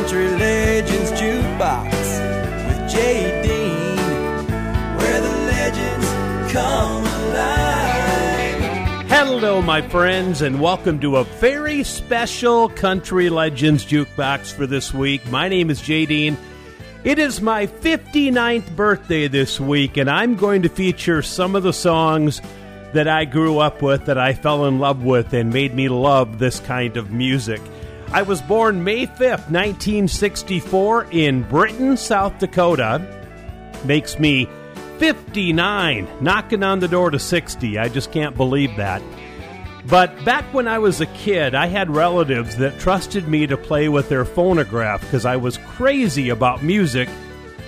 Country Legends Jukebox with Jay Dean, where the legends come alive. Hello, my friends, and welcome to a very special Country Legends Jukebox for this week. My name is Jay Dean. It is my 59th birthday this week, and I'm going to feature some of the songs that I grew up with, that I fell in love with, and made me love this kind of music. I was born May 5th, 1964, in Britton, South Dakota. Makes me 59, knocking on the door to 60. I just can't believe that. But back when I was a kid, I had relatives that trusted me to play with their phonograph because I was crazy about music.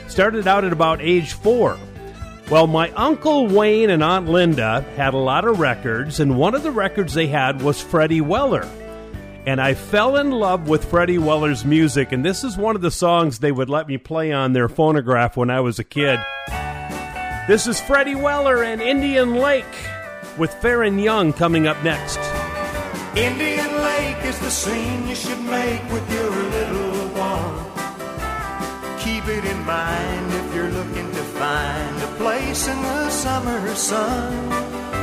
Started out at about age four. Well, my Uncle Wayne and Aunt Linda had a lot of records, and one of the records they had was Freddie Weller and I fell in love with Freddie Weller's music, and this is one of the songs they would let me play on their phonograph when I was a kid. This is Freddie Weller and Indian Lake with Faron Young coming up next. Indian Lake is the scene you should make with your little one. Keep it in mind if you're looking to find a place in the summer sun.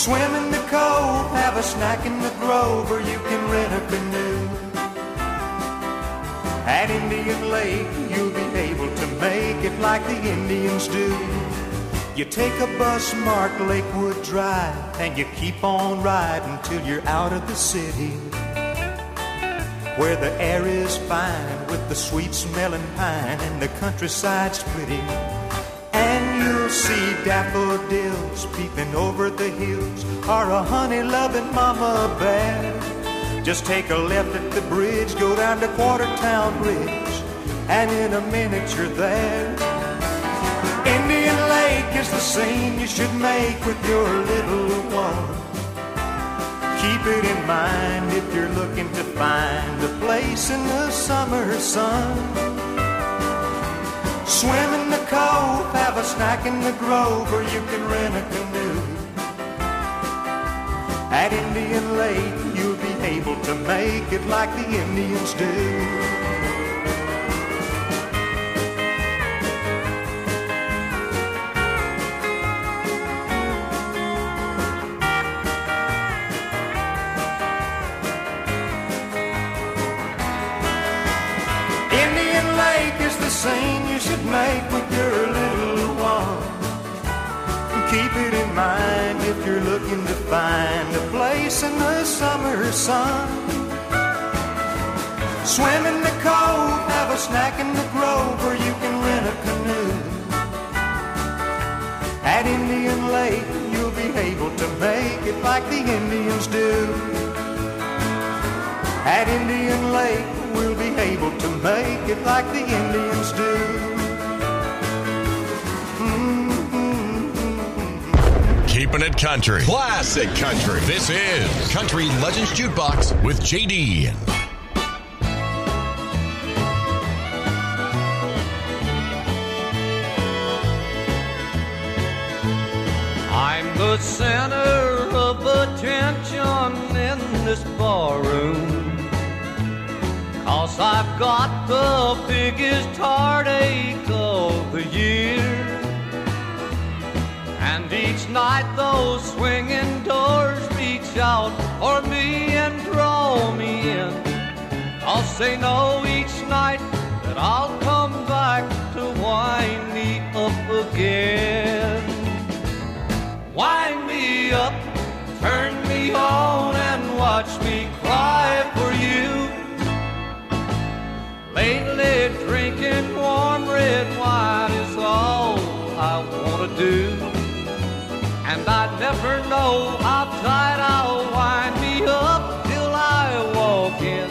Swim in the cove, have a snack in the grove, or you can rent a canoe. At Indian Lake, you'll be able to make it like the Indians do. You take a bus marked Lakewood Drive, and you keep on riding till you're out of the city. Where the air is fine with the sweet smelling pine and the countryside's pretty see daffodils peeping over the hills or a honey loving mama bear. Just take a left at the bridge, go down to Quartertown Bridge, and in a minute you're there. Indian Lake is the scene you should make with your little one. Keep it in mind if you're looking to find a place in the summer sun. Swim in the cove, have a snack in the grove, or you can rent a canoe. At Indian Lake, you'll be able to make it like the Indians do. Scene you should make with your little one. Keep it in mind if you're looking to find a place in the summer sun. Swim in the cove, have a snack in the grove, or you can rent a canoe. At Indian Lake, you'll be able to make it like the Indians do. At Indian Lake, make it like the Indians do. Keeping it country. Classic country. This is Country Legends Jukebox with JD. I'm the center of attention in this barroom. Cause I've got the biggest heartache of the year. And each night those swinging doors reach out for me and draw me in. I'll say no each night that I'll come back to wind me up again. Wind me up, turn me on, and watch me cry for you. Lately, drinking warm red wine is all I want to do. And I never know how tight I'll wind me up till I walk in.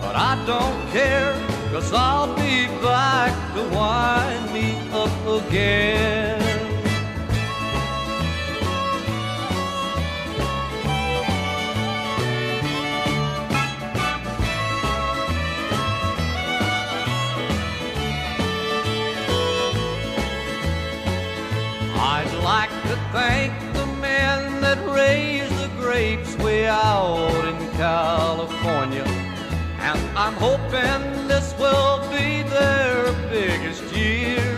But I don't care, cause I'll be back to wind me up again. Thank the men that raise the grapes way out in California. And I'm hoping this will be their biggest year.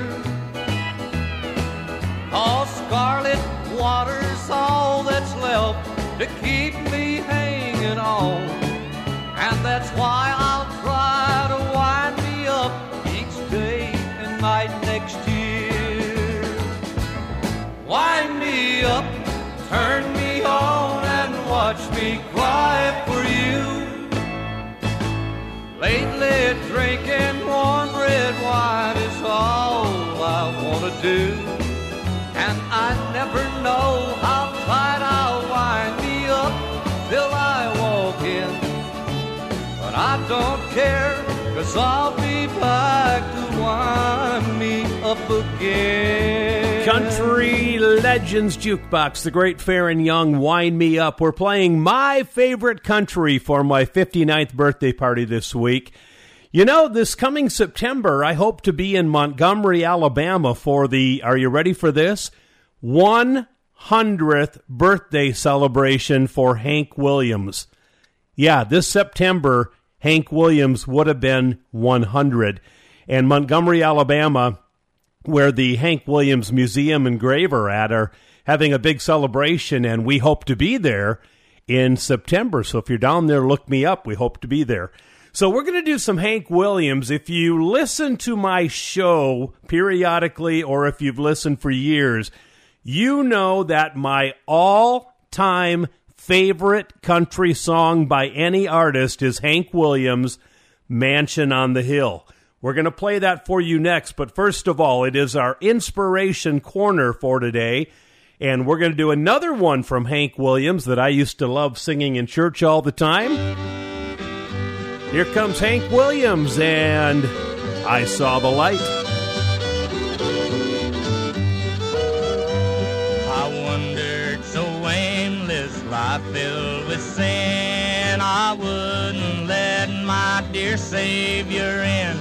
Cause scarlet water's all that's left to keep me hanging on. And that's why I'll Wind me up, turn me on, and watch me cry for you. Lately, drinking warm red wine is all I want to do. And I never know how tight I'll wind me up till I walk in. But I don't care, cause I'll be back to wind me up again. Country Legends Jukebox, the great Faron Young, Wind Me Up. We're playing my favorite country for my 59th birthday party this week. You know, this coming September, I hope to be in Montgomery, Alabama for the, are you ready for this? 100th birthday celebration for Hank Williams. Yeah, this September, Hank Williams would have been 100. And Montgomery, Alabama, where the Hank Williams Museum and Grave are at, are having a big celebration, and we hope to be there in September. So if you're down there, look me up. We hope to be there. So we're going to do some Hank Williams. If you listen to my show periodically, or if you've listened for years, you know that my all time favorite country song by any artist is Hank Williams' Mansion on the Hill. We're going to play that for you next, but first of all, it is our inspiration corner for today. And we're going to do another one from Hank Williams that I used to love singing in church all the time. Here comes Hank Williams, and I saw the light. I wandered so aimless, life filled with sin. I wouldn't let my dear Savior in.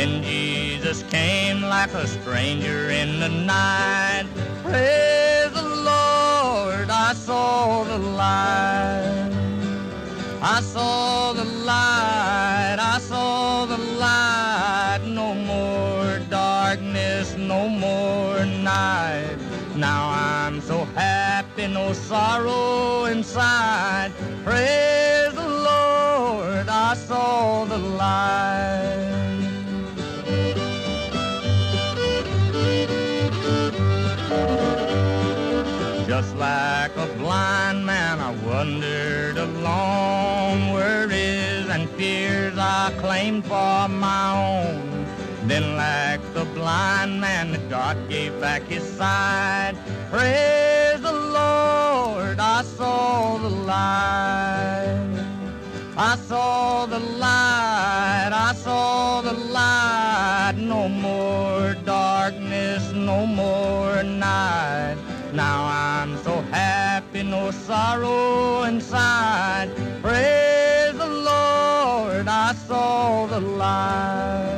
Then Jesus came like a stranger in the night. Praise the Lord, I saw the light. I saw the light, I saw the light. No more darkness, no more night. Now I'm so happy, no sorrow inside. Praise the Lord, I saw the light. Like a blind man, I wandered along worries and fears I claimed for my own. Then, like the blind man, that God gave back his sight. Praise the Lord, I saw the light. I saw the light, I saw the light. No more darkness, no more night. Sorrow inside. Praise the Lord, I saw the light.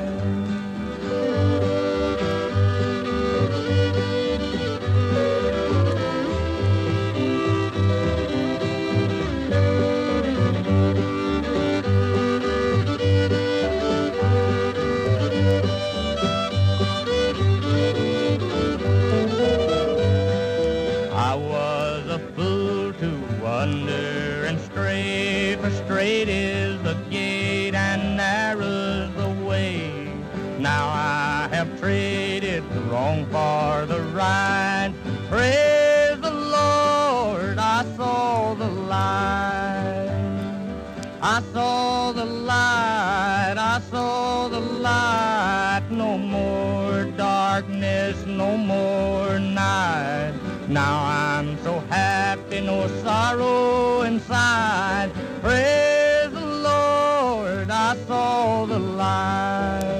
I saw the light, I saw the light. No more darkness, no more night. Now I'm so happy, no sorrow inside. Praise the Lord, I saw the light.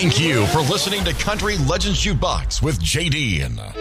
Thank you for listening to Country Legends Jukebox with JD.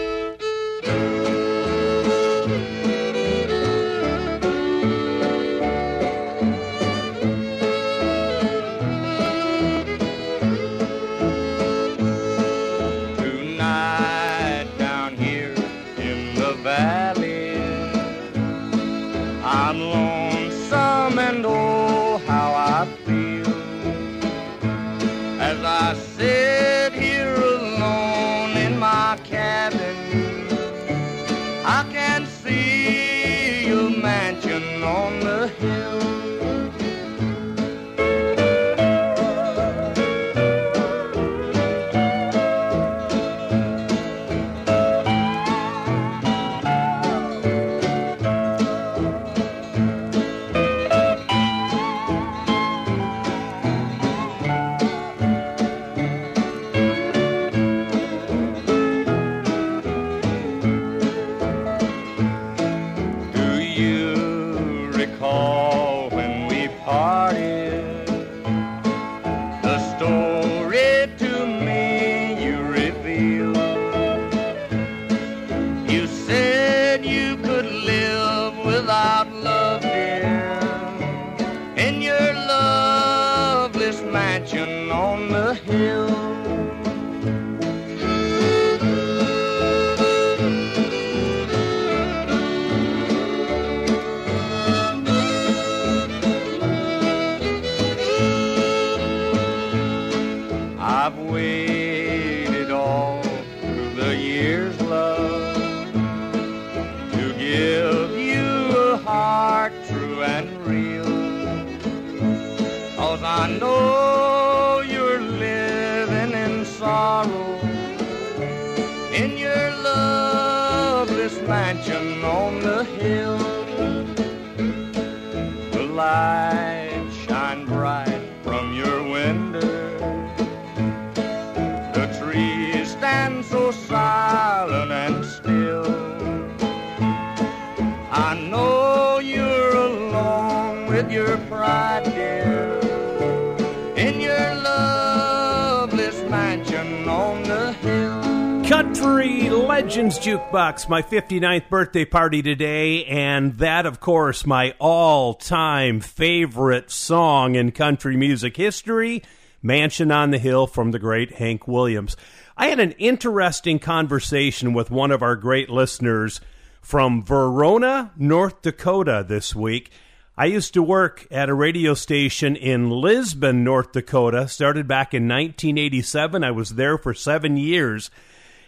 Jukebox, my 59th birthday party today, and that, of course, my all time favorite song in country music history Mansion on the Hill from the great Hank Williams. I had an interesting conversation with one of our great listeners from Verona, North Dakota this week. I used to work at a radio station in Lisbon, North Dakota, started back in 1987. I was there for seven years.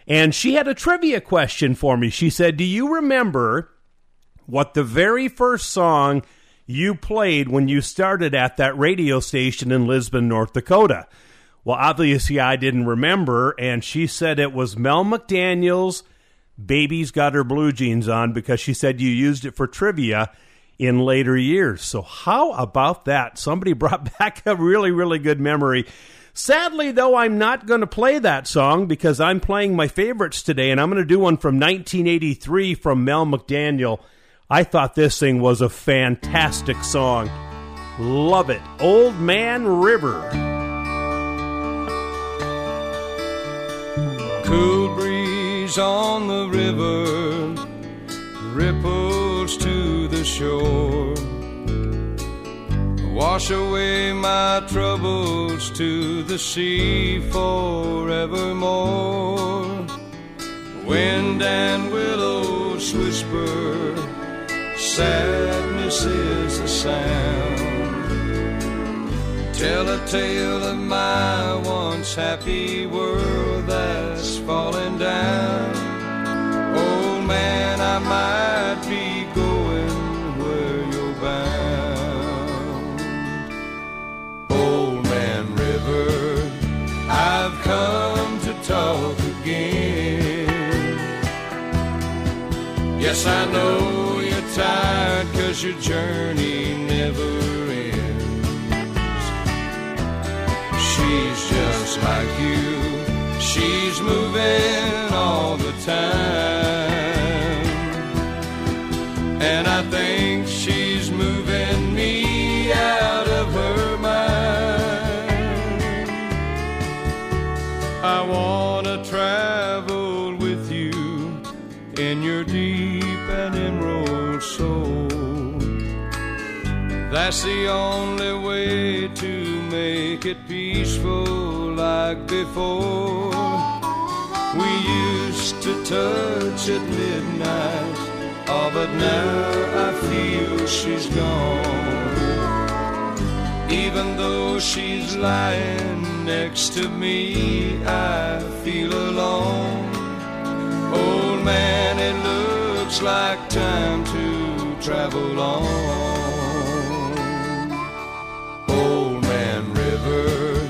And she had a trivia question for me. She said, Do you remember what the very first song you played when you started at that radio station in Lisbon, North Dakota? Well, obviously, I didn't remember. And she said it was Mel McDaniel's Baby's Got Her Blue Jeans on because she said you used it for trivia in later years. So, how about that? Somebody brought back a really, really good memory. Sadly, though, I'm not going to play that song because I'm playing my favorites today, and I'm going to do one from 1983 from Mel McDaniel. I thought this thing was a fantastic song. Love it. Old Man River. Cool breeze on the river, ripples to the shore. Wash away my troubles to the sea forevermore. Wind and willows whisper, sadness is the sound. Tell a tale of my once happy world that's falling down. Yes, I know you're tired cause your journey never ends. She's just like you. She's moving all the time. That's the only way to make it peaceful like before. We used to touch at midnight, oh, but now I feel she's gone. Even though she's lying next to me, I feel alone. Old man, it looks like time to travel on. Old Man River,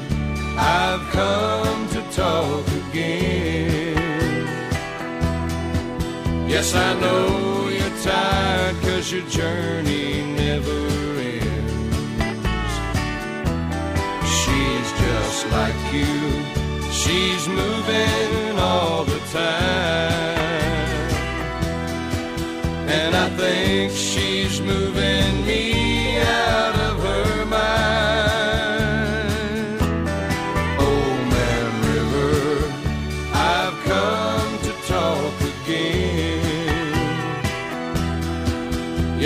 I've come to talk again. Yes, I know you're tired cause your journey never ends. She's just like you, she's moving all the time. And I think she's moving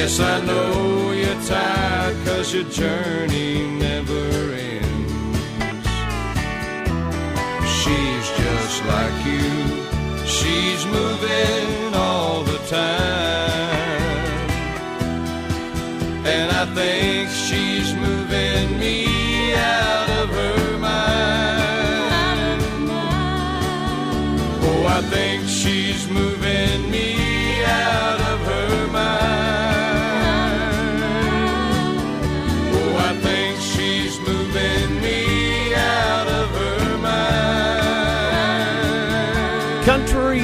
Yes, I know you're tired cause your journey never ends. She's just like you, she's moving all the time. And I think she's moving me out of her mind. Oh, I think she's moving me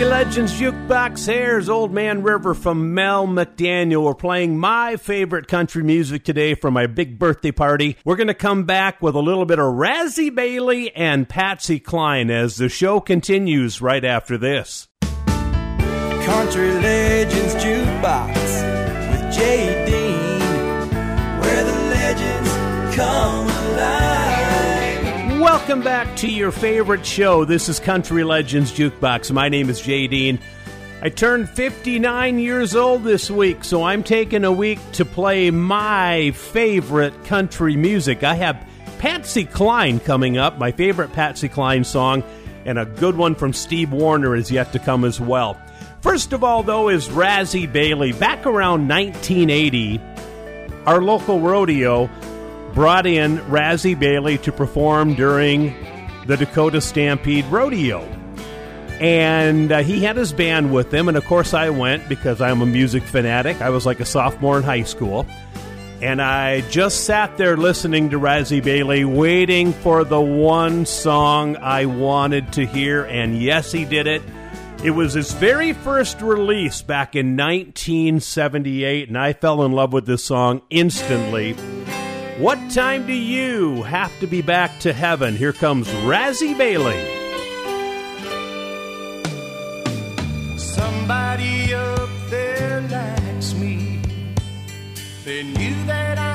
Country Legends Jukebox airs Old Man River from Mel McDaniel. We're playing my favorite country music today for my big birthday party. We're going to come back with a little bit of Razzy Bailey and Patsy Cline as the show continues right after this. Country Legends Jukebox with Jay Dean, where the legends come. Welcome back to your favorite show. This is Country Legends Jukebox. My name is Jay Dean. I turned 59 years old this week, so I'm taking a week to play my favorite country music. I have Patsy Cline coming up, my favorite Patsy Cline song, and a good one from Steve Wariner is yet to come as well. First of all, though, is Razzy Bailey. Back around 1980, our local rodeo brought in Razzy Bailey to perform during the Dakota Stampede Rodeo. And uh, he had his band with him, and of course I went because I'm a music fanatic. I was like a sophomore in high school. And I just sat there listening to Razzy Bailey, waiting for the one song I wanted to hear, and yes, he did it. It was his very first release back in 1978, and I fell in love with this song instantly. What time do you have to be back to heaven? Here comes Razzy Bailey. Somebody up there likes me. They knew that I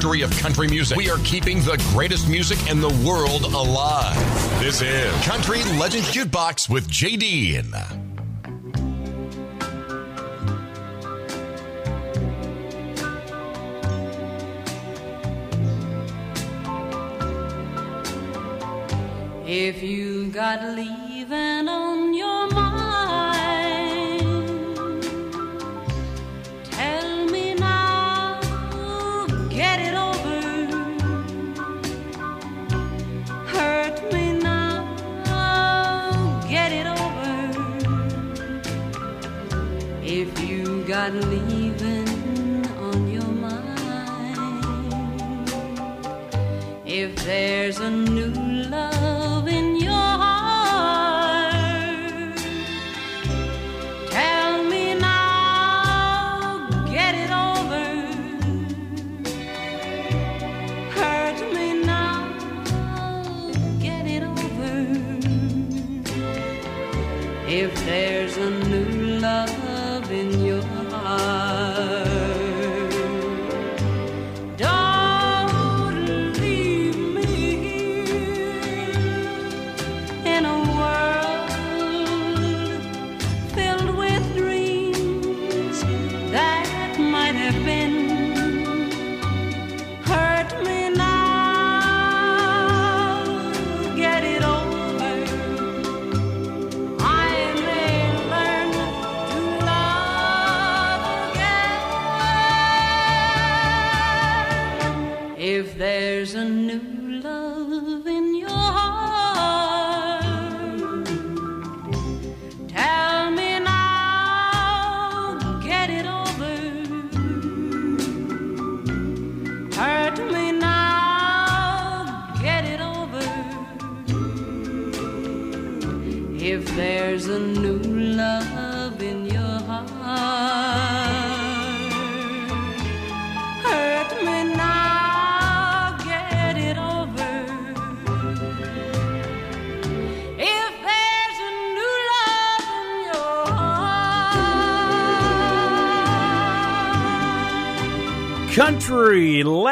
history of country music. We are keeping the greatest music in the world alive. This is Country Legends Jukebox with JD.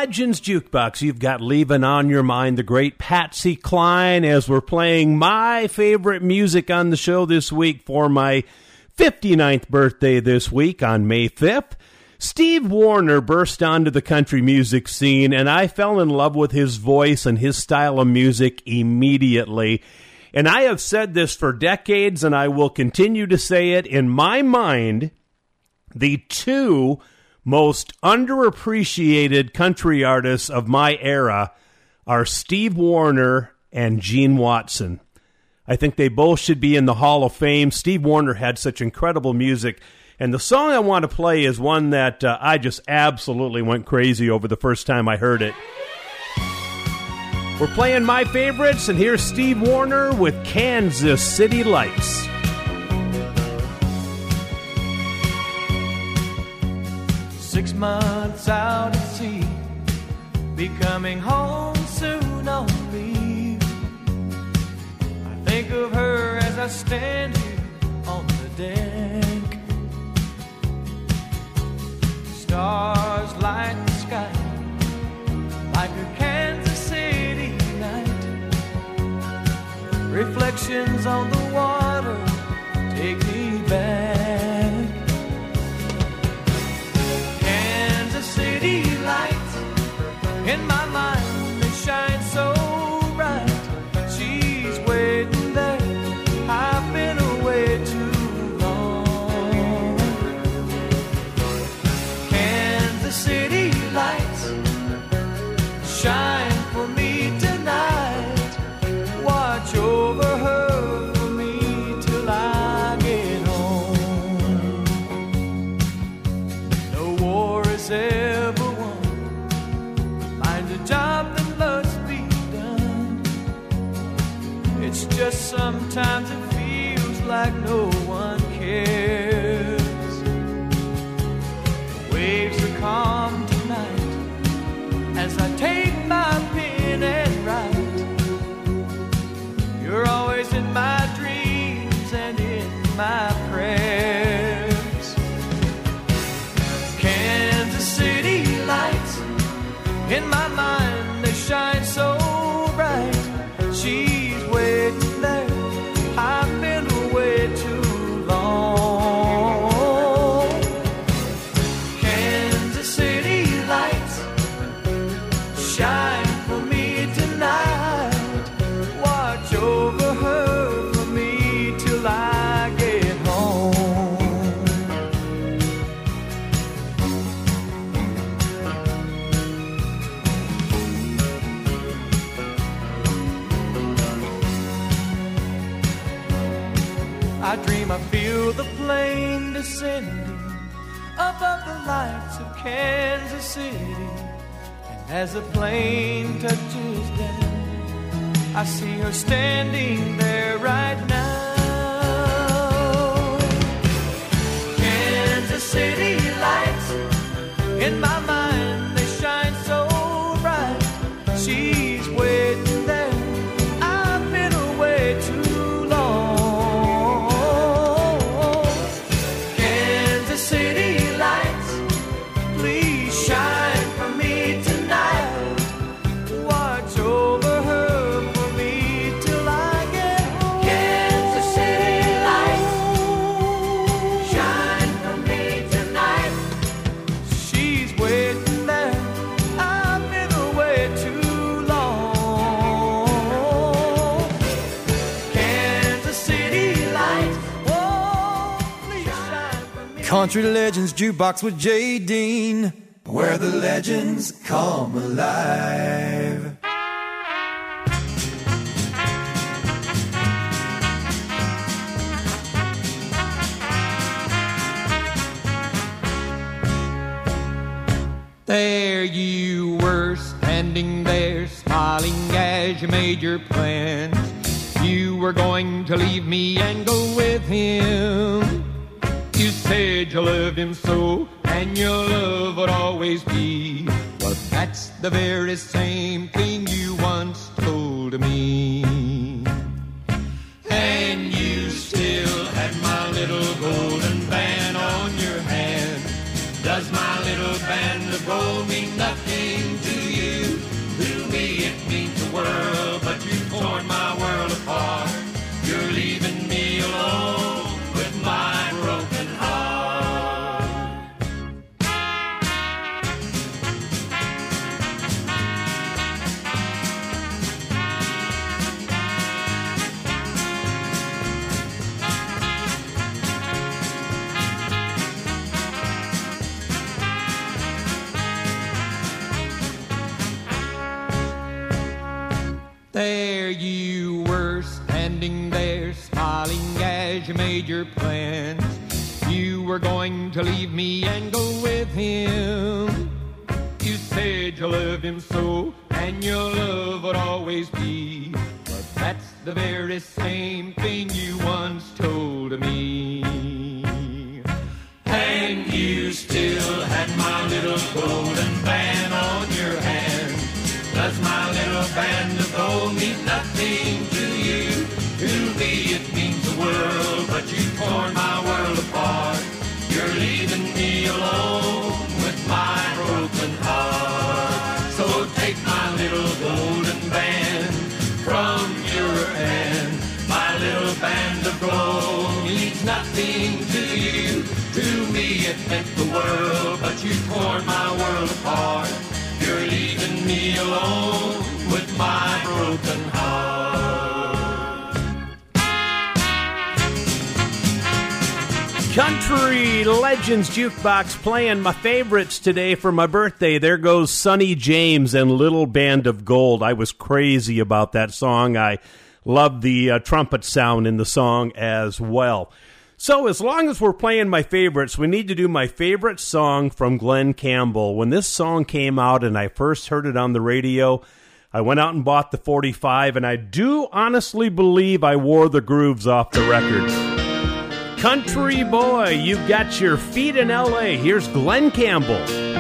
Legends Jukebox. You've got leaving on your mind the great Patsy Cline as we're playing my favorite music on the show this week for my 59th birthday this week on May 5th. Steve Wariner burst onto the country music scene, and I fell in love with his voice and his style of music immediately. And I have said this for decades, and I will continue to say it. In my mind, the two most underappreciated country artists of my era are Steve Wariner and Gene Watson. I think they both should be in the Hall of Fame. Steve Wariner had such incredible music. And the song I want to play is one that uh, I just absolutely went crazy over the first time I heard it. We're playing my favorites, and here's Steve Wariner with Kansas City Lights. Six months out at sea, be coming home soon on leave. I think of her as I stand here on the deck. Stars light the sky like a Kansas City night. Reflections on the water take me back. In my sometimes it feels like no City. And as the plane touches down, I see her standing there right now. Kansas City Country Legends Jukebox with Jay Dean, where the legends come alive. There you were, standing there, smiling as you made your plans. You were going to leave me and go with him. Said you loved him so, and your love would always be. But that's the very same thing you once told me. Jukebox playing my favorites today for my birthday. There goes Sonny James and Little Band of Gold. I was crazy about that song. I love the uh, trumpet sound in the song as well. So, as long as we're playing my favorites, we need to do my favorite song from Glen Campbell. When this song came out and I first heard it on the radio, I went out and bought the 45, and I do honestly believe I wore the grooves off the record. Country boy, you've got your feet in LA. Here's Glen Campbell.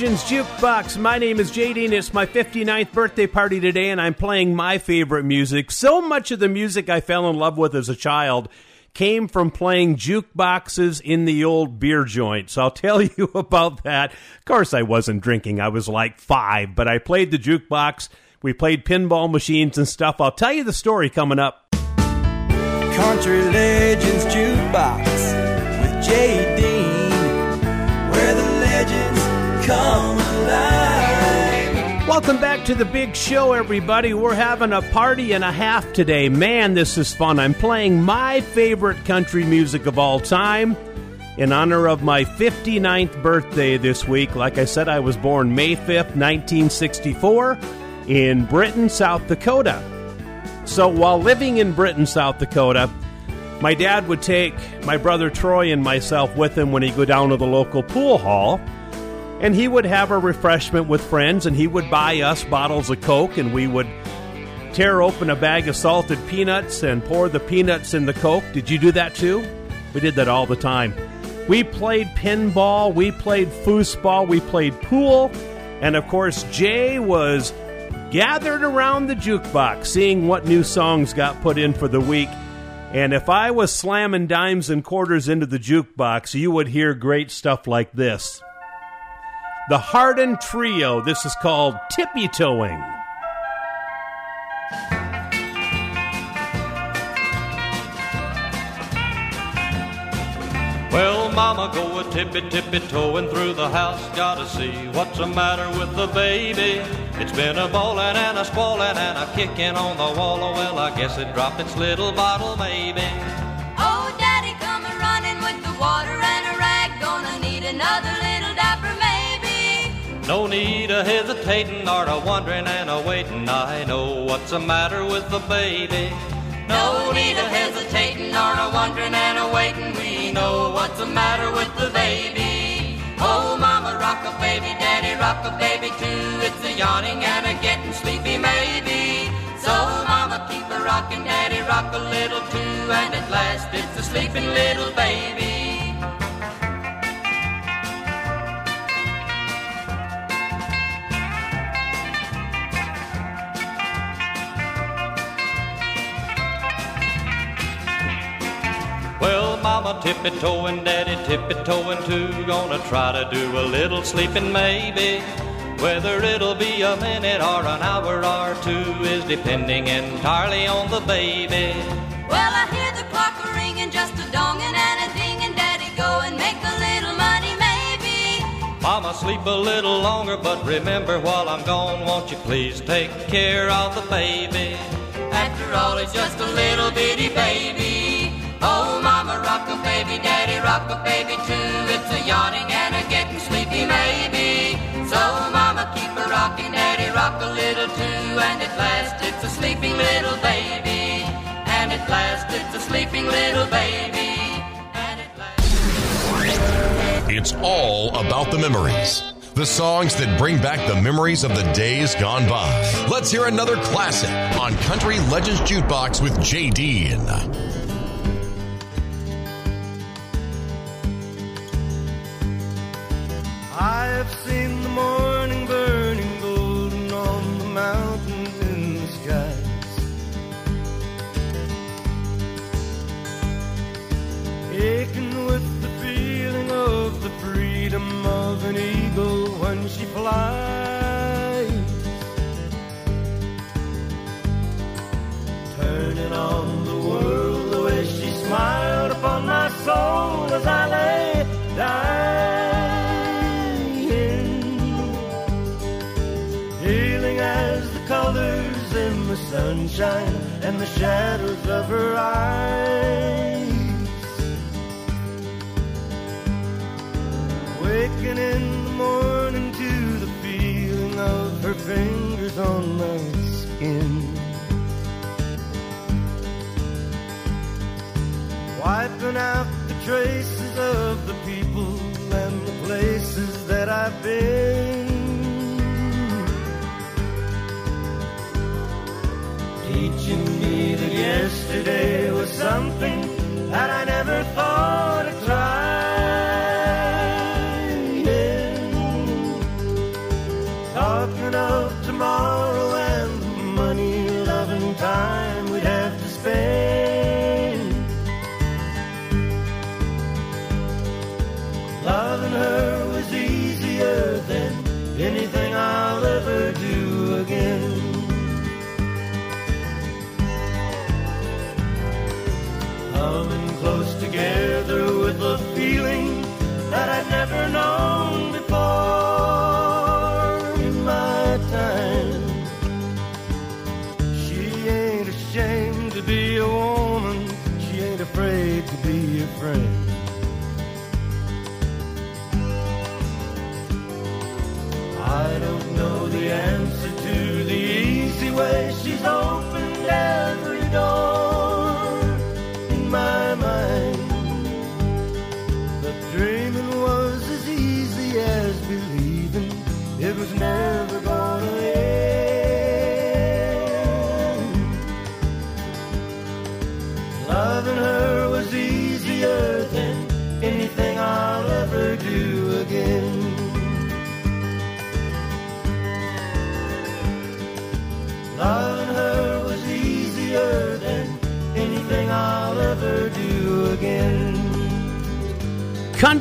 Legends Jukebox. My name is JD and it's my 59th birthday party today and I'm playing my favorite music. So much of the music I fell in love with as a child came from playing jukeboxes in the old beer joint. So I'll tell you about that. Of course I wasn't drinking. I was like 5, but I played the jukebox. We played pinball machines and stuff. I'll tell you the story coming up. Country Legends Jukebox with Jay Welcome back to the big show, everybody. We're having a party and a half today. Man, this is fun. I'm playing my favorite country music of all time in honor of my 59th birthday this week. Like I said, I was born May 5th, 1964, in Britton, South Dakota. So while living in Britton, South Dakota, my dad would take my brother Troy and myself with him when he'd go down to the local pool hall and he would have a refreshment with friends and he would buy us bottles of coke and we would tear open a bag of salted peanuts and pour the peanuts in the coke. Did you do that too? We did that all the time. We played pinball we played foosball we played pool and of course jay was gathered around the jukebox seeing what new songs got put in for the week. And if i was slamming dimes and quarters into the jukebox you would hear great stuff like this the Hardin Trio. This is called Tippy Toeing. Well, Mama, go a tippy tippy toeing through the house. Gotta see what's the matter with the baby. It's been a ballin' and a squalling and a kicking on the wall. Oh, well, I guess it dropped its little bottle, maybe. No need of hesitating or a wondering and a waiting. I know what's the matter with the baby. No need of hesitating or a wondering and a waiting. We know what's the matter with the baby. Oh, Mama, rock a baby, Daddy, rock a baby too. It's a yawning and a getting sleepy, maybe. So, Mama, keep a rocking, Daddy, rock a little too. And at last, it's a sleeping little baby. Mama tippy toeing, Daddy tippy toeing too. Gonna try to do a little sleeping maybe. Whether it'll be a minute or an hour or two is depending entirely on the baby. Well, I hear the clock a ringing, just a donging and a dinging. Daddy, go and make a little money, maybe. Mama, sleep a little longer, but remember while I'm gone, won't you please take care of the baby? After all, it's just a little bitty baby. Oh, mama, rock a baby, daddy, rock a baby too. It's a yawning and a getting sleepy maybe. So, mama, keep a rocking, daddy, rock a little too. And at last, it's a sleeping little baby. And at last, it's a sleeping little baby. It's all about the memories the songs that bring back the memories of the days gone by. Let's hear another classic on Country Legends Jukebox with J.D. I have seen the morning burning golden on the mountains in the skies. Aching with the feeling of the freedom of an eagle when she flies. Turning on the world the way she smiled upon my soul as I lay dying. Sunshine and the shadows of her eyes. Waking in the morning to the feeling of her fingers on my skin. Wiping out the traces of the people and the places that I've been. Yesterday was something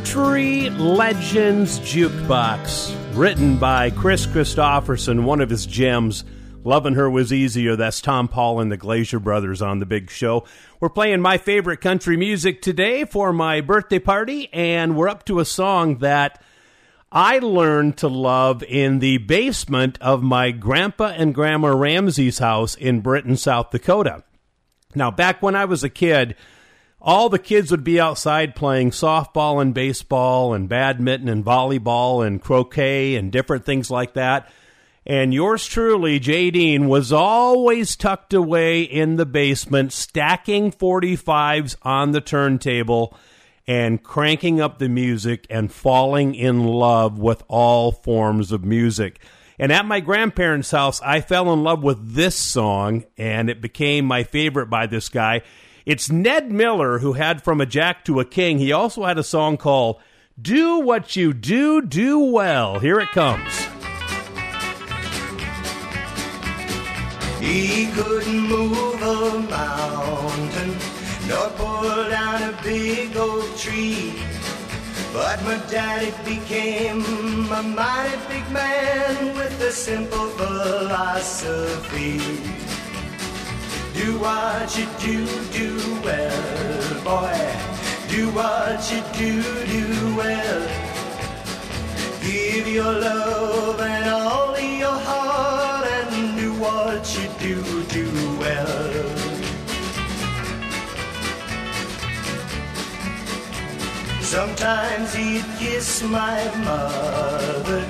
Country Legends Jukebox, written by Kris Kristofferson, one of his gems. Loving Her Was Easier. That's Tompall and the Glaser Brothers on the big show. We're playing my favorite country music today for my birthday party, and we're up to a song that I learned to love in the basement of my grandpa and grandma Ramsey's house in Britton, South Dakota. Now, back when I was a kid, all the kids would be outside playing softball and baseball and badminton and volleyball and croquet and different things like that. And yours truly, Jay Dean, was always tucked away in the basement, stacking 45s on the turntable and cranking up the music and falling in love with all forms of music. And at my grandparents' house, I fell in love with this song, and it became my favorite by this guy. It's Ned Miller, who had From a Jack to a King. He also had a song called Do What You Do, Do Well. Here it comes. He couldn't move a mountain, nor pull down a big oak tree. But my daddy became a mighty big man with a simple philosophy. Do what you do, do well, boy. Do what you do, do well. Give your love and all your heart and do what you do, do well. Sometimes he'd kiss my mother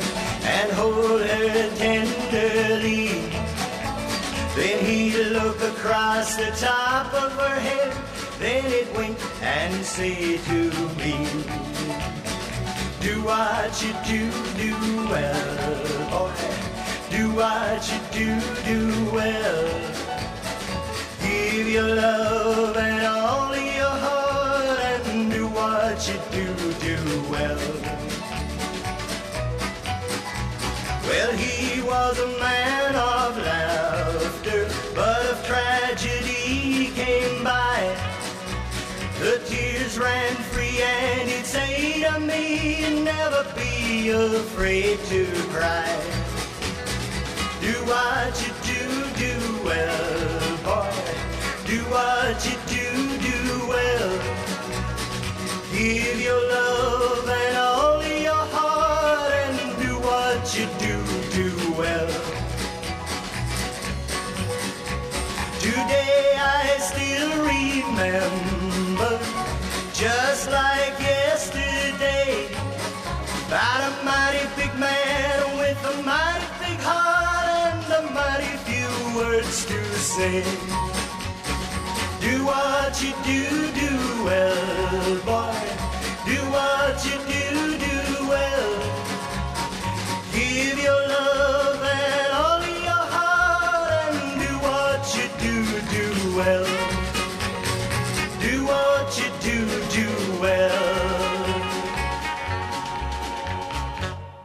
and hold her tenderly. Then he'd look across the top of her head, then he'd wink and say to me, Do what you do, do well, boy. Do what you do, do well. Give your love and all of your heart and do what you do, do well. Well, he was a man of laughter, say never be afraid to cry. Do what you do, do well, boy. Do what you do, do well. Give your love and all your heart and do what you do, do well. Today I still remember, just like yesterday, about a mighty big man with a mighty big heart and a mighty few words to say. Do what you do, do well, boy. Do what you do, do well. Give your love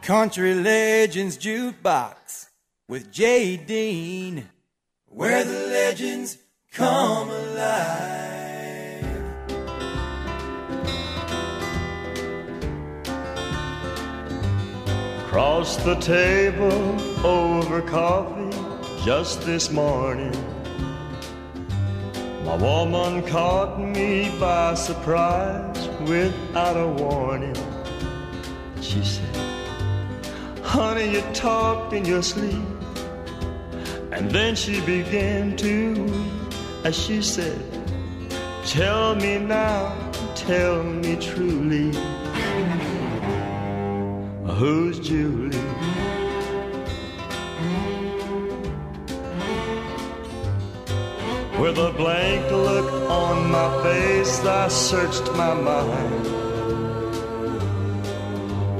Country Legends Jukebox with Jay Dean, where the legends come alive. Across the table over coffee just this morning. My woman caught me by surprise without a warning. She said, Honey, you talked in your sleep. And then she began to weep as she said, Tell me now, tell me truly, who's Julie? With a blank look on my face, I searched my mind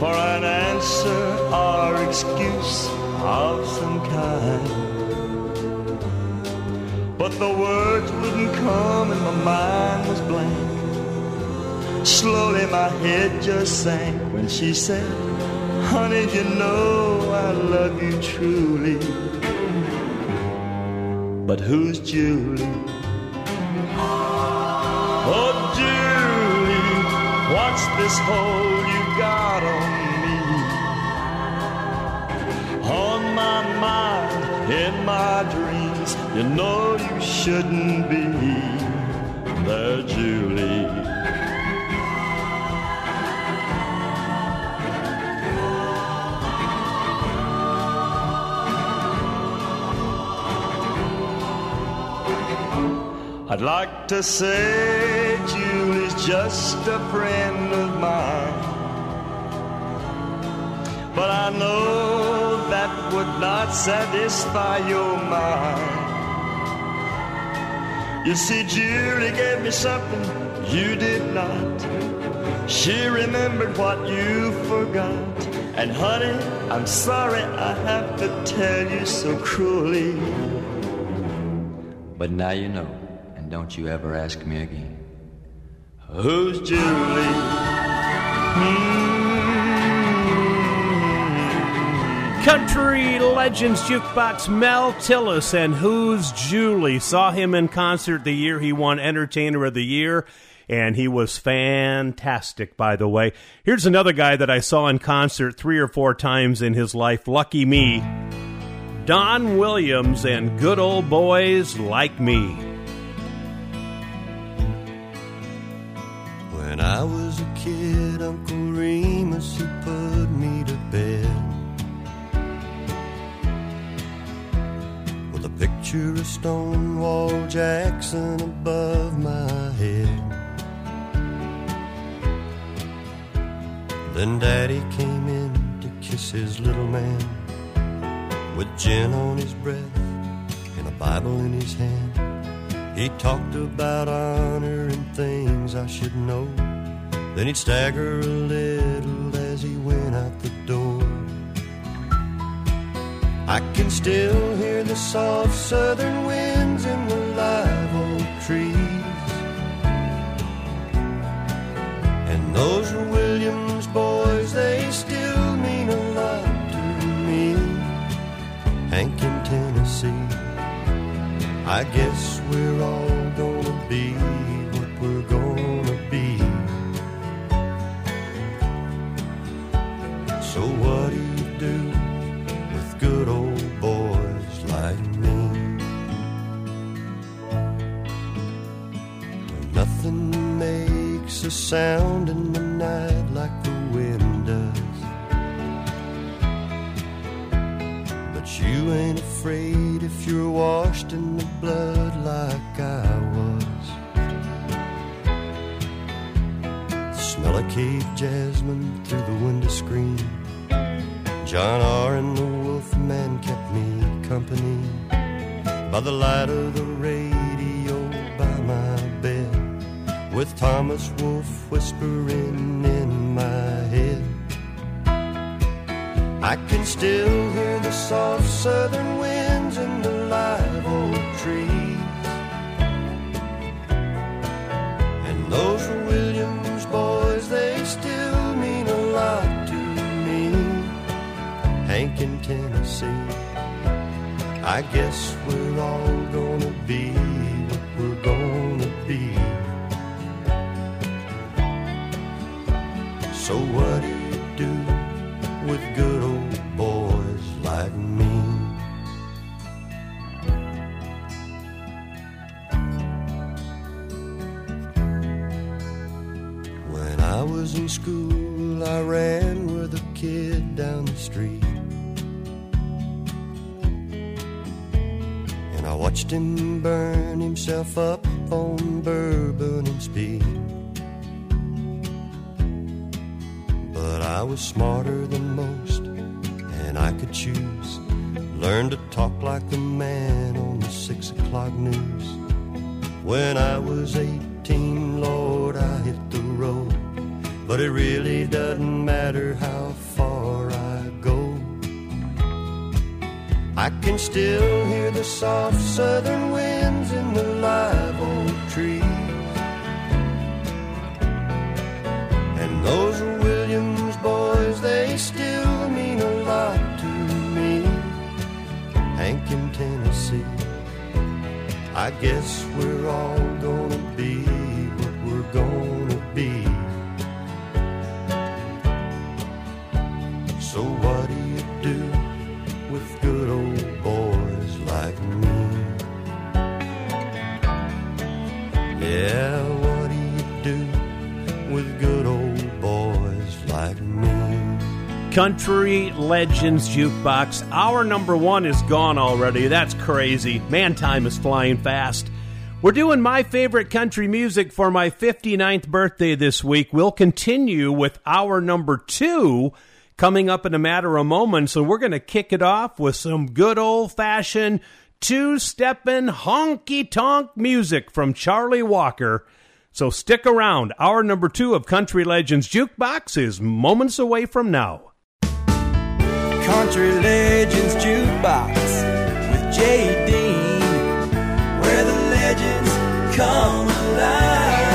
for an answer or excuse of some kind. But the words wouldn't come and my mind was blank. Slowly my head just sank when she said, Honey, you know I love you truly. But who's Julie? Oh, Julie, what's this you got on me? On my mind, in my dreams, you know you shouldn't be there, Julie. I'd like to say Julie's just a friend of mine. But I know that would not satisfy your mind. You see, Julie gave me something you did not. She remembered what you forgot. And honey, I'm sorry I have to tell you so cruelly. But now you know, and don't you ever ask me again. Who's Julie? Hmm? Legends Jukebox Mel Tillis and Who's Julie saw him in concert the year he won Entertainer of the Year, and he was fantastic, by the way. Here's another guy that I saw in concert three or four times in his life. Lucky me. Don Williams and Good Old Boys Like Me. When I was a kid, Uncle Remus, picture of Stonewall Jackson above my head. Then Daddy came in to kiss his little man with gin on his breath and a Bible in his hand. He talked about honor and things I should know. Then he'd stagger a little as he went out the door. I can still hear the soft southern winds in the live oak trees. And those Williams boys, they still mean a lot to me. Hank in Tennessee, I guess we're all a sound in the night like the wind does. But you ain't afraid if you're washed in the blood like I was. Smell of cape jasmine through the window screen. John R. and the Wolf Man kept me company by the light of the radio with Thomas Wolfe whispering in my head. I can still hear the soft southern winds in the live oak trees. And those Williams boys, they still mean a lot to me. Hank in Tennessee, I guess we're all gonna But Country Legends Jukebox. Our number one is gone already. That's crazy. Man, time is flying fast. We're doing my favorite country music for my 59th birthday this week. We'll continue with our number two coming up in a matter of moments. So we're going to kick it off with some good old fashioned two stepping honky tonk music from Charlie Walker. So stick around. Our number two of Country Legends Jukebox is moments away from now. Country Legends Jukebox with Jay Dean, where the legends come alive.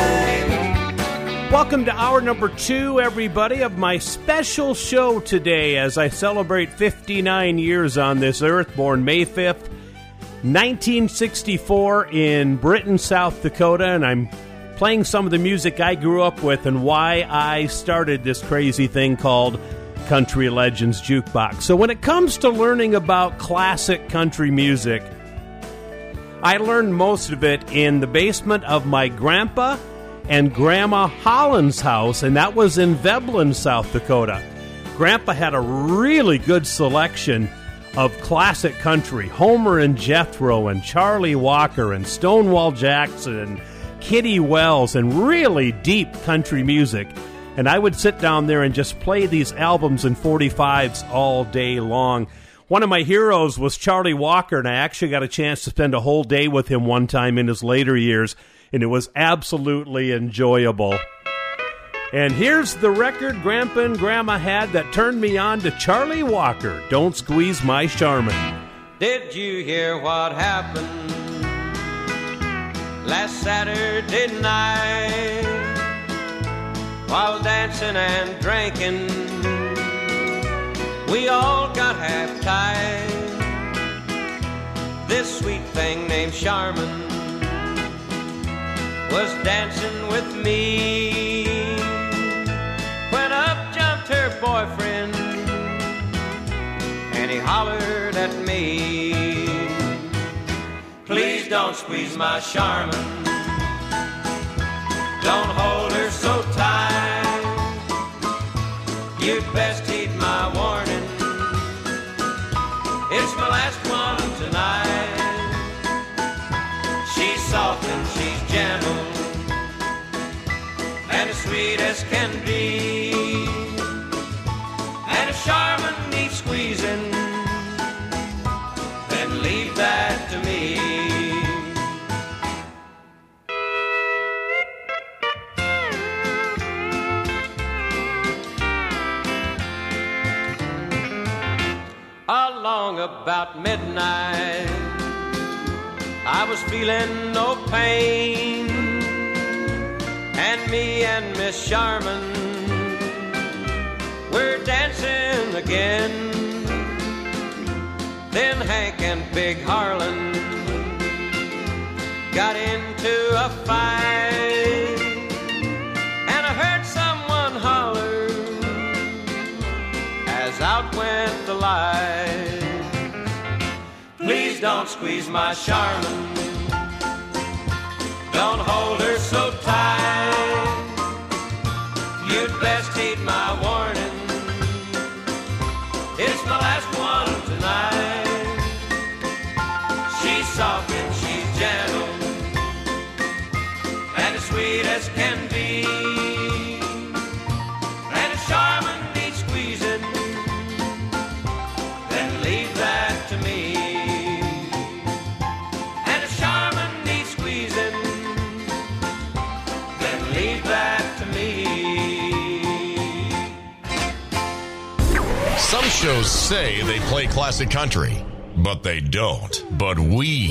Welcome to hour number two, everybody, of my special show today as I celebrate 59 years on this earth, born May 5th, 1964, in Britton, South Dakota, and I'm playing some of the music I grew up with and why I started this crazy thing called Country Legends Jukebox. So, when it comes to learning about classic country music, I learned most of it in the basement of my grandpa and grandma Holland's house, and that was in Veblen, South Dakota. Grandpa had a really good selection of classic country Homer and Jethro, and Charlie Walker, and Stonewall Jackson, and Kitty Wells, and really deep country music. And I would sit down there and just play these albums and 45s all day long. One of my heroes was Charlie Walker, and I actually got a chance to spend a whole day with him one time in his later years, and it was absolutely enjoyable. And here's the record Grandpa and Grandma had that turned me on to Charlie Walker. Don't squeeze my Sharmon. Did you hear what happened last Saturday night? While dancing and drinking, we all got half tied. This sweet thing named Sharmon was dancing with me when up jumped her boyfriend and he hollered at me. Please don't squeeze my Sharmon. Don't hold her You'd best heed my warning. It's my last one tonight. She's soft and she's gentle and as sweet as can be. About midnight, I was feeling no pain and me and Miss Sharmon we're dancing again. Then Hank and Big Harlan got into a fight, and I heard someone holler as out went the light. Please don't squeeze my Sharmon. Don't hold her so tight. You'd best heed my shows say they play classic country, but they don't. But we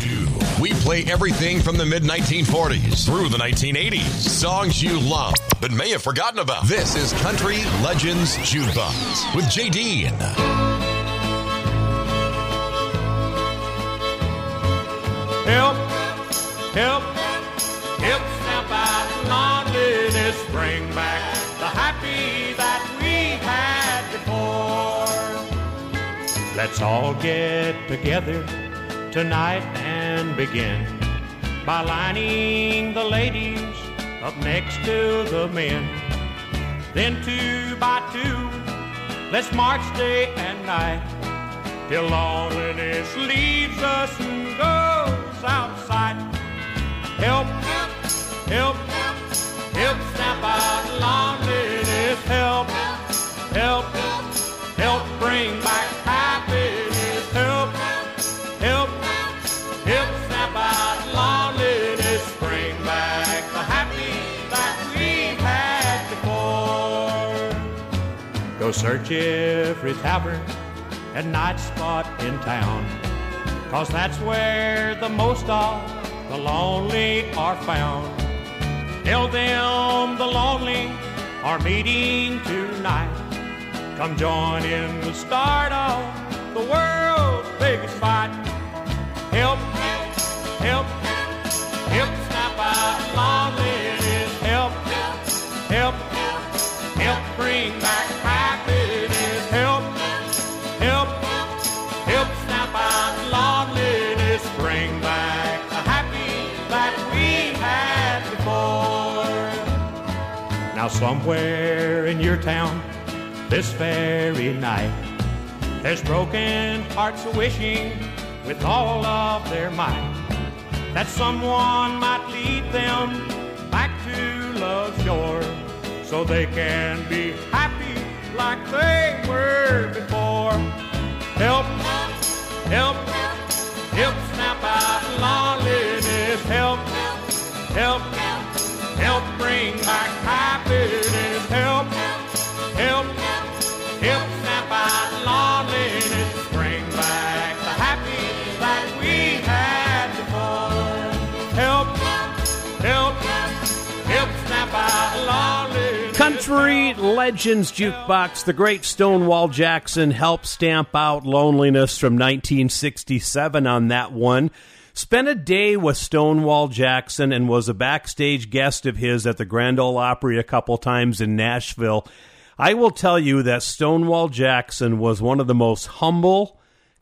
do. We play everything from the mid 1940s through the 1980s. Songs you love but may have forgotten about. This is Country Legends Jukebox with JD. Help, help, help snap out loneliness, bring back Let's all get together tonight and begin by lining the ladies up next to the men. Then two by two, let's march day and night till loneliness leaves us and goes outside. Help, help, help help, snap out loneliness. Help, help, help bring back search every tavern and night spot in town. Cause that's where the most of the lonely are found. Tell them the lonely are meeting tonight. Come join in the start of the world's biggest fight. Help, help, help snap out loneliness. Help, help, help Now somewhere in your town, this very night, there's broken hearts wishing with all of their might that someone might lead them back to love's shore so they can be happy like they were before. Help, help, help snap out loneliness. Help, help, help bring back Country Legends Jukebox, the great Stonewall Jackson helped stamp out loneliness from 1967 on that one. Spent a day with Stonewall Jackson and was a backstage guest of his at the Grand Ole Opry a couple times in Nashville. I will tell you that Stonewall Jackson was one of the most humble,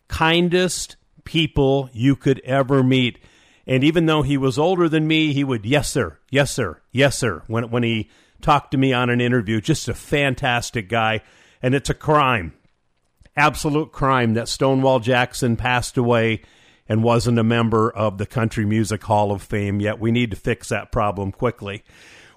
kindest people you could ever meet. And even though he was older than me, he would, yes, sir, yes, sir, yes, sir, when, when he talked to me on an interview. Just a fantastic guy. And it's a crime, absolute crime, that Stonewall Jackson passed away and wasn't a member of the Country Music Hall of Fame yet. We need to fix that problem quickly.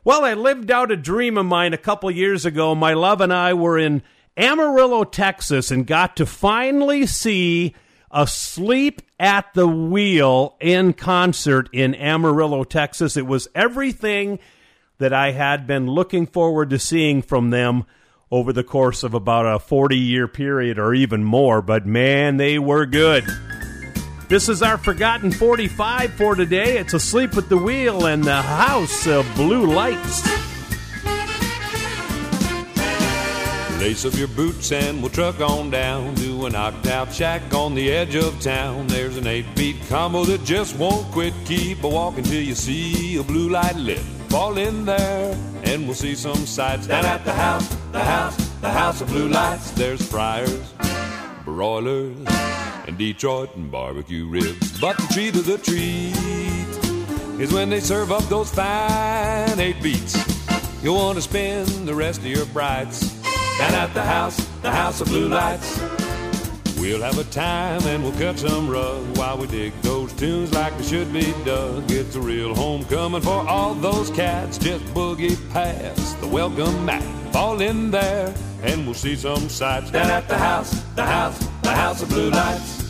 Well, I lived out a dream of mine a couple years ago. My love and I were in Amarillo, Texas, and got to finally see Asleep at the Wheel in concert in Amarillo, Texas. It was everything that I had been looking forward to seeing from them over the course of about a 40 year period or even more, but man, they were good. This is our Forgotten 45 for today. It's Asleep at the Wheel and the House of Blue Lights. Lace up your boots and we'll truck on down to a knocked out shack on the edge of town. There's an eight beat combo that just won't quit. Keep a walking till you see a blue light lit. Fall in there and we'll see some sights down at the house, the house, the house of blue lights. There's fryers, broilers, and Detroit and barbecue ribs. But the treat of the treat is when they serve up those fine eight beats. You'll want to spend the rest of your brights down at the house, the house of blue lights. We'll have a time and we'll cut some rug while we dig those tunes like they should be dug. It's a real homecoming for all those cats. Just boogie past the welcome mat. Fall in there and we'll see some sights down at the house, the house, the house of blue lights.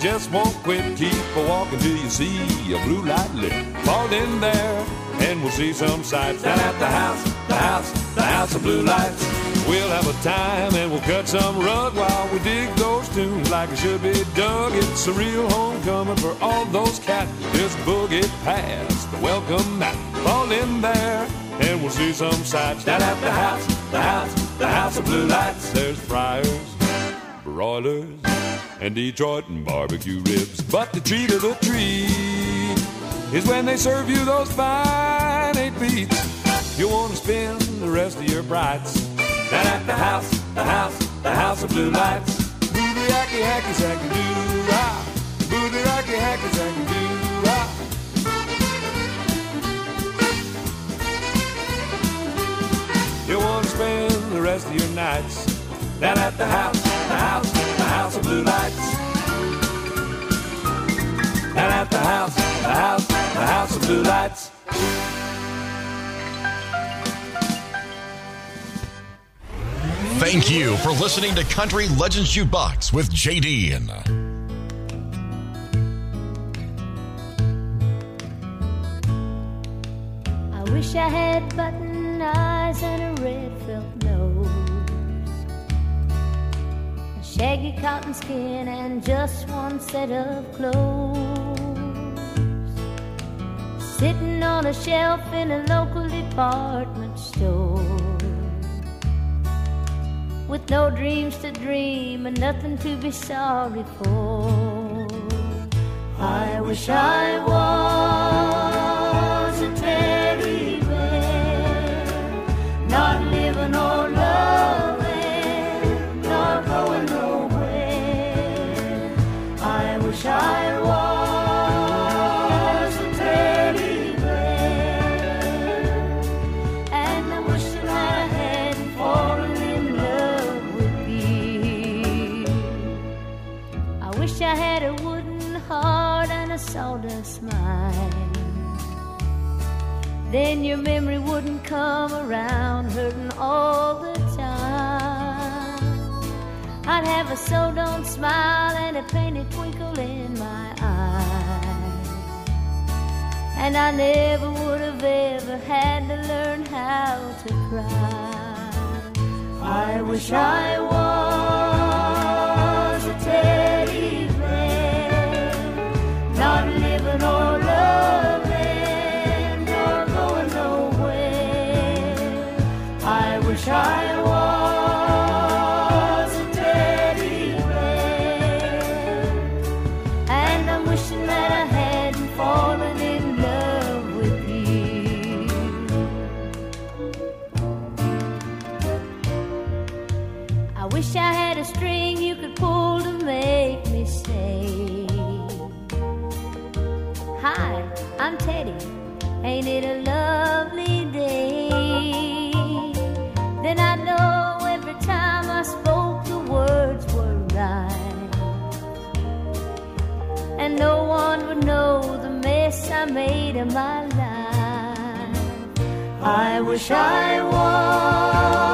Just won't quit. Keep a walking till you see a blue light lit. Fall in there and we'll see some sights down at the house, the house, the house of blue lights. We'll have a time and we'll cut some rug while we dig those tunes like it should be dug. It's a real homecoming for all those cats. Just boogie past the welcome mat. Fall in there and we'll see some sights down at the house, the house, the house of blue lights. There's fryers, broilers, and Detroit and barbecue ribs. But the treat of the treat is when they serve you those fine eight beats. You want to spend the rest of your brights down at the house, the house, the house of blue lights. Booty hacky hacky sacky doo ah. Booty hacky hacky sacky doo ah. You want to spend the rest of your nights down at the house, the house, house of blue lights. Down at the house, the house, the house of blue lights. Thank you for listening to Country Legends Jukebox with JD. Uh, I wish I had button eyes and a red felt nose, shaggy cotton skin, and just one set of clothes. Sitting on a shelf in a local department store, with no dreams to dream and nothing to be sorry for. I wish I was a teddy bear, not living or Then your memory wouldn't come around hurting all the time. I'd have a so don't smile and a painted twinkle in my eye. And I never would have ever had to learn how to cry. I wish I was Ain't it a lovely day? Then I know every time I spoke the words were right. And no one would know the mess I made of my life. I wish I was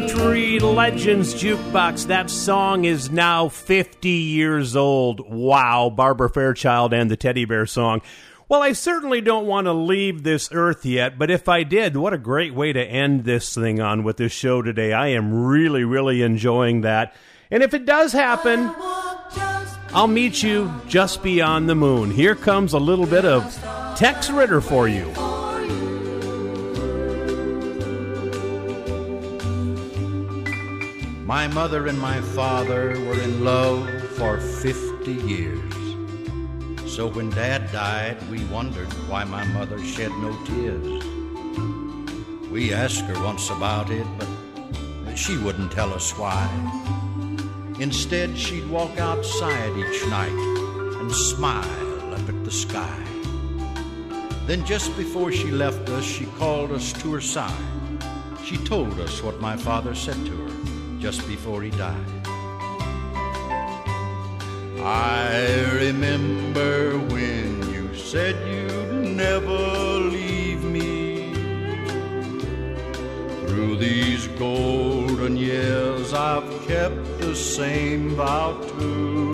Country Legends Jukebox. That song is now 50 years old. Wow, Barbara Fairchild and the Teddy Bear song. Well, I certainly don't want to leave this earth yet, but if I did, what a great way to end this thing on with this show today. I am really, really enjoying that. And if it does happen, I'll meet you just beyond the moon. Here comes a little bit of Tex Ritter for you. My mother and my father were in love for 50 years. So when Dad died, we wondered why my mother shed no tears. We asked her once about it, but she wouldn't tell us why. Instead, she'd walk outside each night and smile up at the sky. Then, just before she left us, she called us to her side. She told us what my father said to her just before he died. I remember when you said you'd never leave me. Through these golden years, I've kept the same vow too.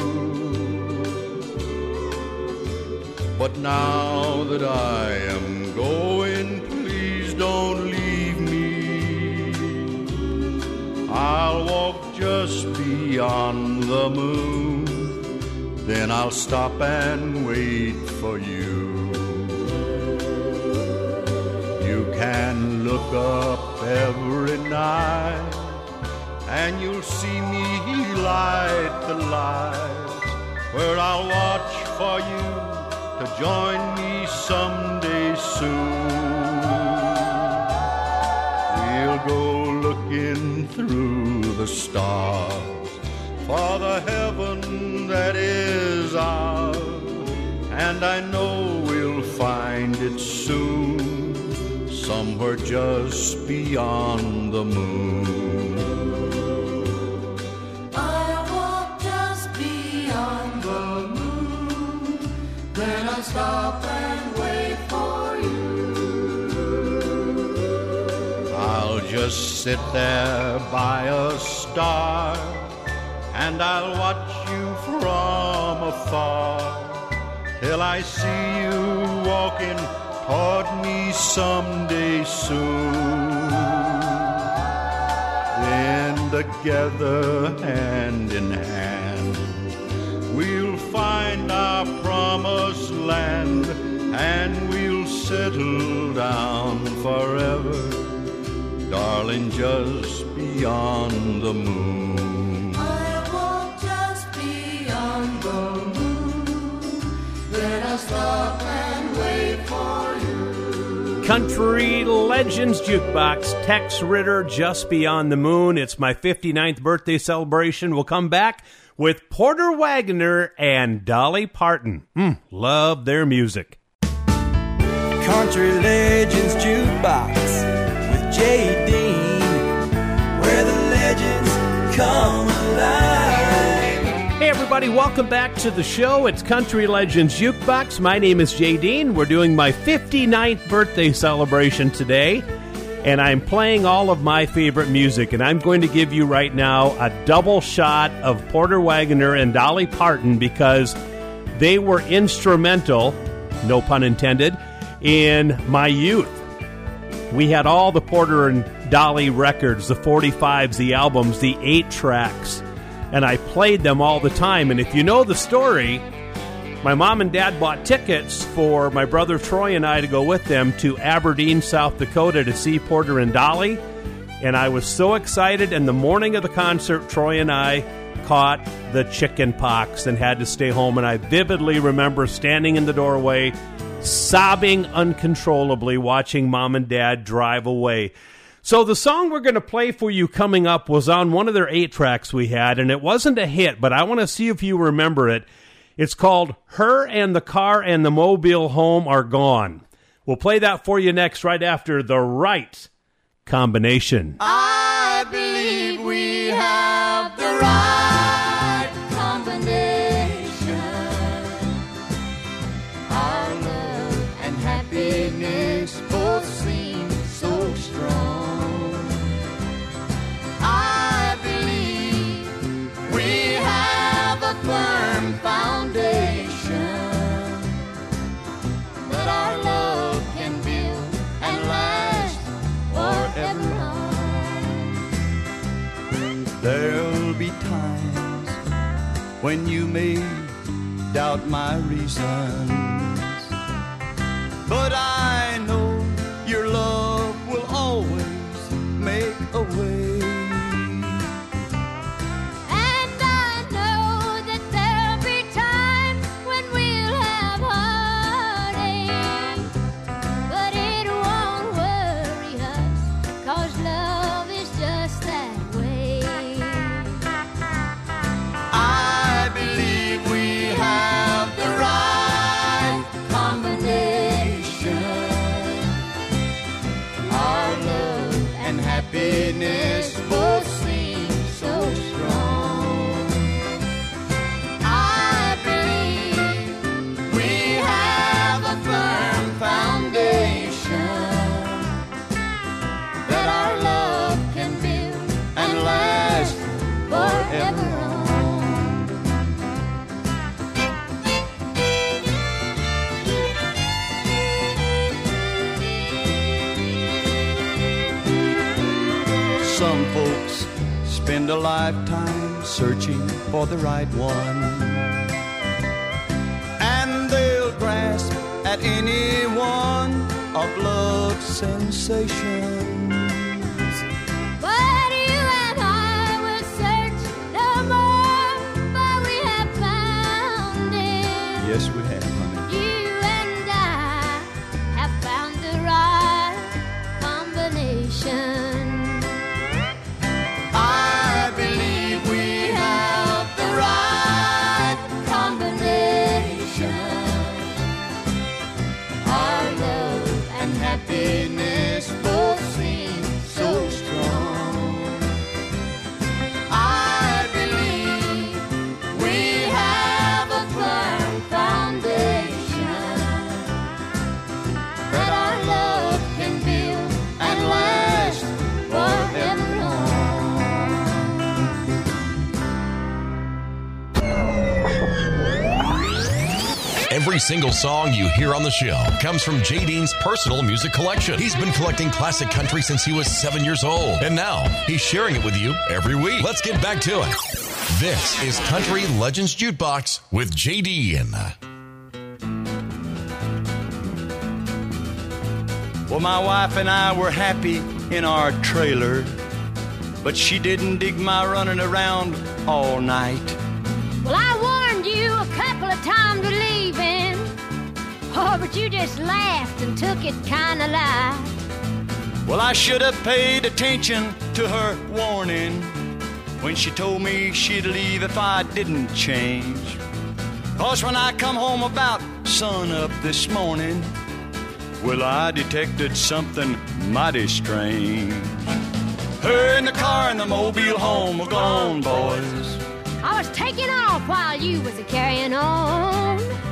But now that I am going, please don't leave I'll walk just beyond the moon. Then I'll stop and wait for you. You can look up every night and you'll see me light the light where I'll watch for you to join me someday soon. We'll go looking through the stars. For the heaven that is ours, and I know we'll find it soon, somewhere just beyond the moon. I walk just beyond the moon, then I stop just sit there by a star and I'll watch you from afar till I see you walking toward me someday soon. Then together, hand in hand, we'll find our promised land and we'll settle down forever, darling, just beyond the moon. I walk just beyond the moon. Stop and wait for you. Country Legends Jukebox, Tex Ritter, Just Beyond the Moon. It's my 59th birthday celebration. We'll come back with Porter Wagoner and Dolly Parton. Mm, love their music. Country Legends Jukebox Dean, where the legends come alive. Hey, everybody, welcome back to the show. It's Country Legends Jukebox. My name is Jay Dean. We're doing my 59th birthday celebration today, and I'm playing all of my favorite music. And I'm going to give you right now a double shot of Porter Wagoner and Dolly Parton because they were instrumental, no pun intended, in my youth. We had all the Porter and Dolly records, the 45s, the albums, the 8 tracks and I played them all the time. And if you know the story, my mom and dad bought tickets for my brother Troy and I to go with them to Aberdeen, South Dakota to see Porter and Dolly. And I was so excited. And the morning of the concert, Troy and I caught the chicken pox and had to stay home. And I vividly remember standing in the doorway, sobbing uncontrollably, watching mom and dad drive away. So the song we're going to play for you coming up was on one of their eight tracks we had, and it wasn't a hit, but I want to see if you remember it. It's called Her and the Car and the Mobile Home Are Gone. We'll play that for you next, right after the right combination. I when you may doubt my reasons, but I sensations. Single song you hear on the show comes from Jay Dean's personal music collection. He's been collecting classic country since he was seven years old, and now he's sharing it with you every week. Let's get back to it. This is Country Legends Jukebox with Jay Dean. Well, my wife and I were happy in our trailer, but she didn't dig my running around all night. You just laughed and took it kinda light. Well, I should have paid attention to her warning when she told me she'd leave if I didn't change. Cause when I come home about sun up this morning, well, I detected something mighty strange. Her in the car and the mobile home were gone, boys. I was taking off while you was a carrying on.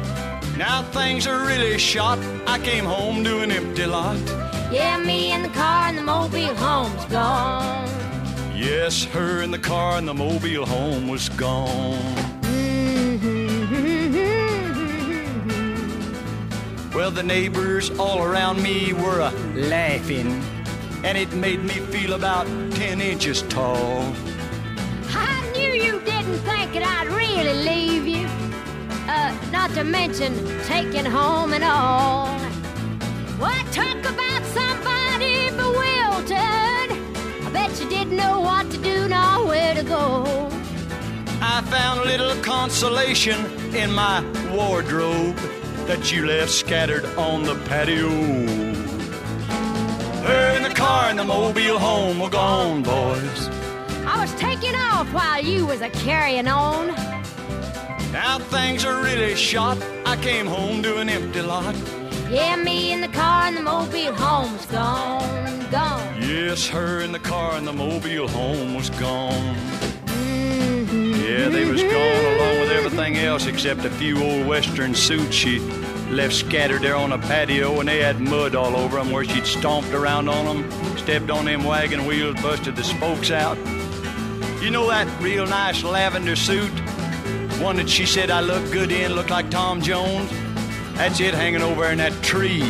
Now things are really shot. I came home to an empty lot. Yeah, me in the car and the mobile home's gone. Yes, her in the car and the mobile home was gone. Well, the neighbors all around me were a laughing, and it made me feel about 10 inches tall. I knew you didn't think that I'd really leave you. Not to mention taking home and all. What talk about somebody bewildered? I bet you didn't know what to do nor where to go. I found a little consolation in my wardrobe that you left scattered on the patio. Her in the car and the mobile home were gone, boys. I was taking off while you was a carrying on. Now things are really shot. I came home to an empty lot. Yeah, me in the car and the mobile home was gone, gone. Yes, her in the car and the mobile home was gone. Yeah, they was gone along with everything else except a few old western suits she left scattered there on a patio and they had mud all over them where she'd stomped around on them, stepped on them wagon wheels, busted the spokes out. You know that real nice lavender suit? One that she said I looked good in, looked like Tom Jones? That's it hanging over in that tree.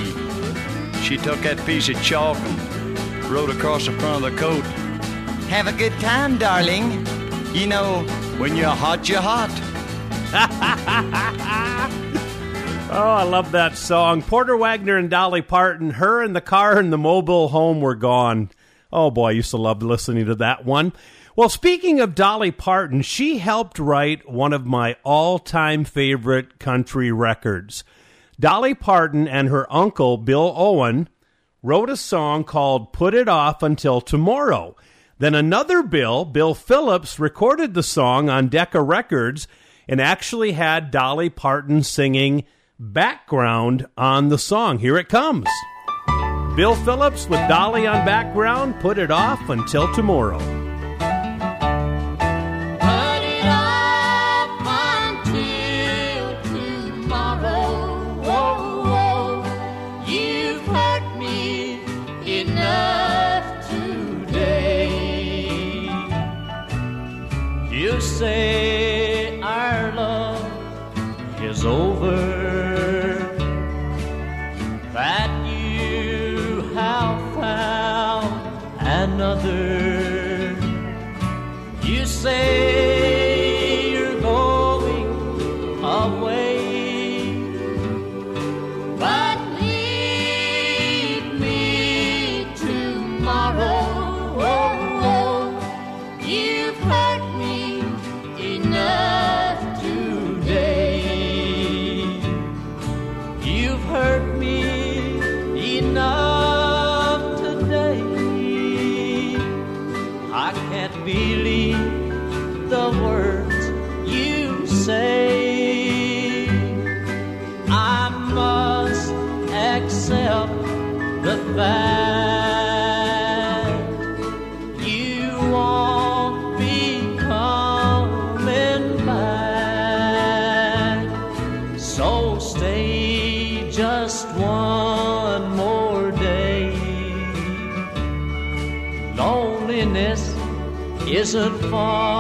She took that piece of chalk and wrote across the front of the coat. Have a good time, darling. You know, when you're hot, you're hot. Oh, I love that song. Porter Wagoner and Dolly Parton, her and the car and the mobile home were gone. Oh boy, I used to love listening to that one. Well, speaking of Dolly Parton, she helped write one of my all time favorite country records. Dolly Parton and her uncle, Bill Owens, wrote a song called Put It Off Until Tomorrow. Then another Bill, Bill Phillips, recorded the song on Decca Records and actually had Dolly Parton singing background on the song. Here it comes. Bill Phillips with Dolly on background, Put It Off Until Tomorrow. Say our love is over, that you have found another. Isn't far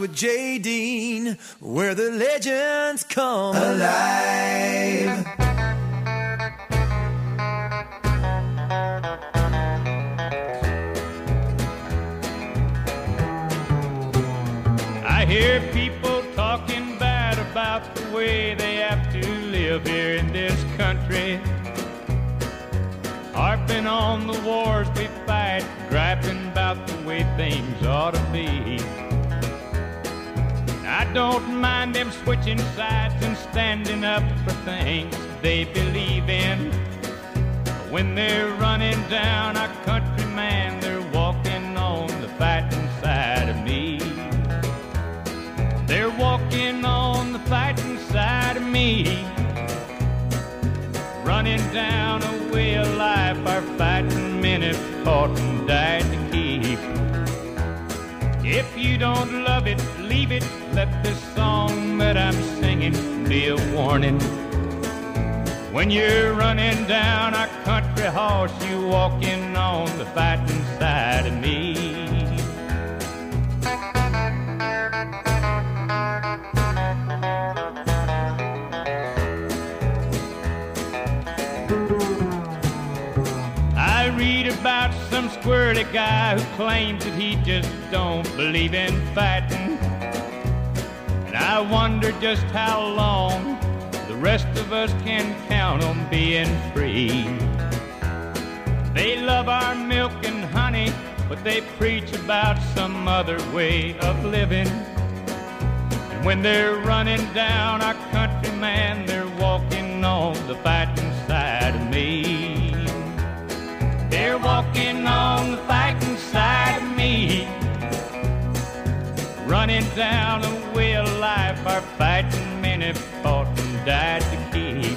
with Jay Dean, where the legends come alive. I hear people talking bad about the way they have to live here in this country. Harping on the wars we fight, griping about the way things ought to be. Don't mind them switching sides and standing up for things they believe in. When they're running down our country, man, they're walking on the fighting side of me. They're walking on the fighting side of me. Running down a way of life our fighting men have fought and died to keep. If you don't love it, leave it. Let this song that I'm singing be a warning. When you're running down our country horse, you walking on the fighting side of me. I read about some squirrely guy who claims that he just don't believe in fighting. I wonder just how long the rest of us can count on being free. They love our milk and honey, but they preach about some other way of living. And when they're running down our country, man, they're walking on the fighting side of me. They're walking on the fighting side. Running down a way of life our fighting have fought and died to keep.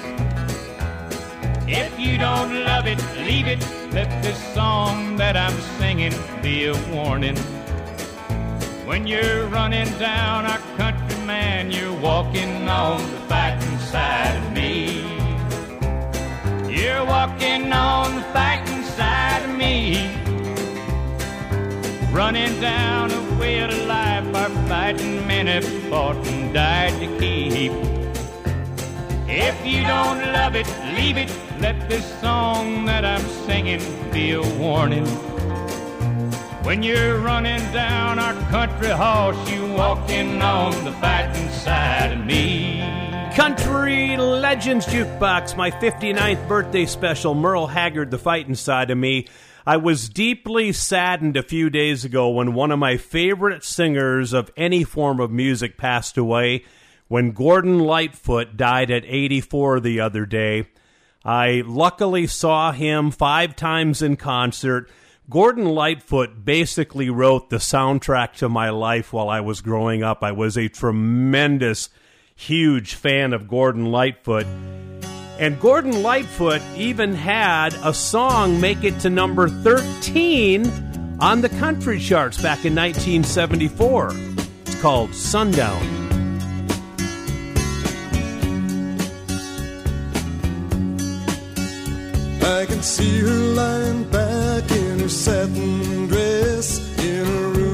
If you don't love it, leave it. Let this song that I'm singing be a warning. When you're running down our country, man, you're walking on the fighting side of me. You're walking on the fighting Running down a way of life our fighting men have fought and died to keep. If you don't love it, leave it. Let this song that I'm singing be a warning. When you're running down our country horse, you walking on the fighting side of me. Country Legends Jukebox, my 59th birthday special, Merle Haggard, The Fighting Side of Me. I was deeply saddened a few days ago when one of my favorite singers of any form of music passed away, when Gordon Lightfoot died at 84 the other day. I luckily saw him five times in concert. Gordon Lightfoot basically wrote the soundtrack to my life while I was growing up. I was a tremendous huge fan of Gordon Lightfoot. And Gordon Lightfoot even had a song make it to number 13 on the country charts back in 1974. It's called Sundown. I can see her lying back in her satin dress in a room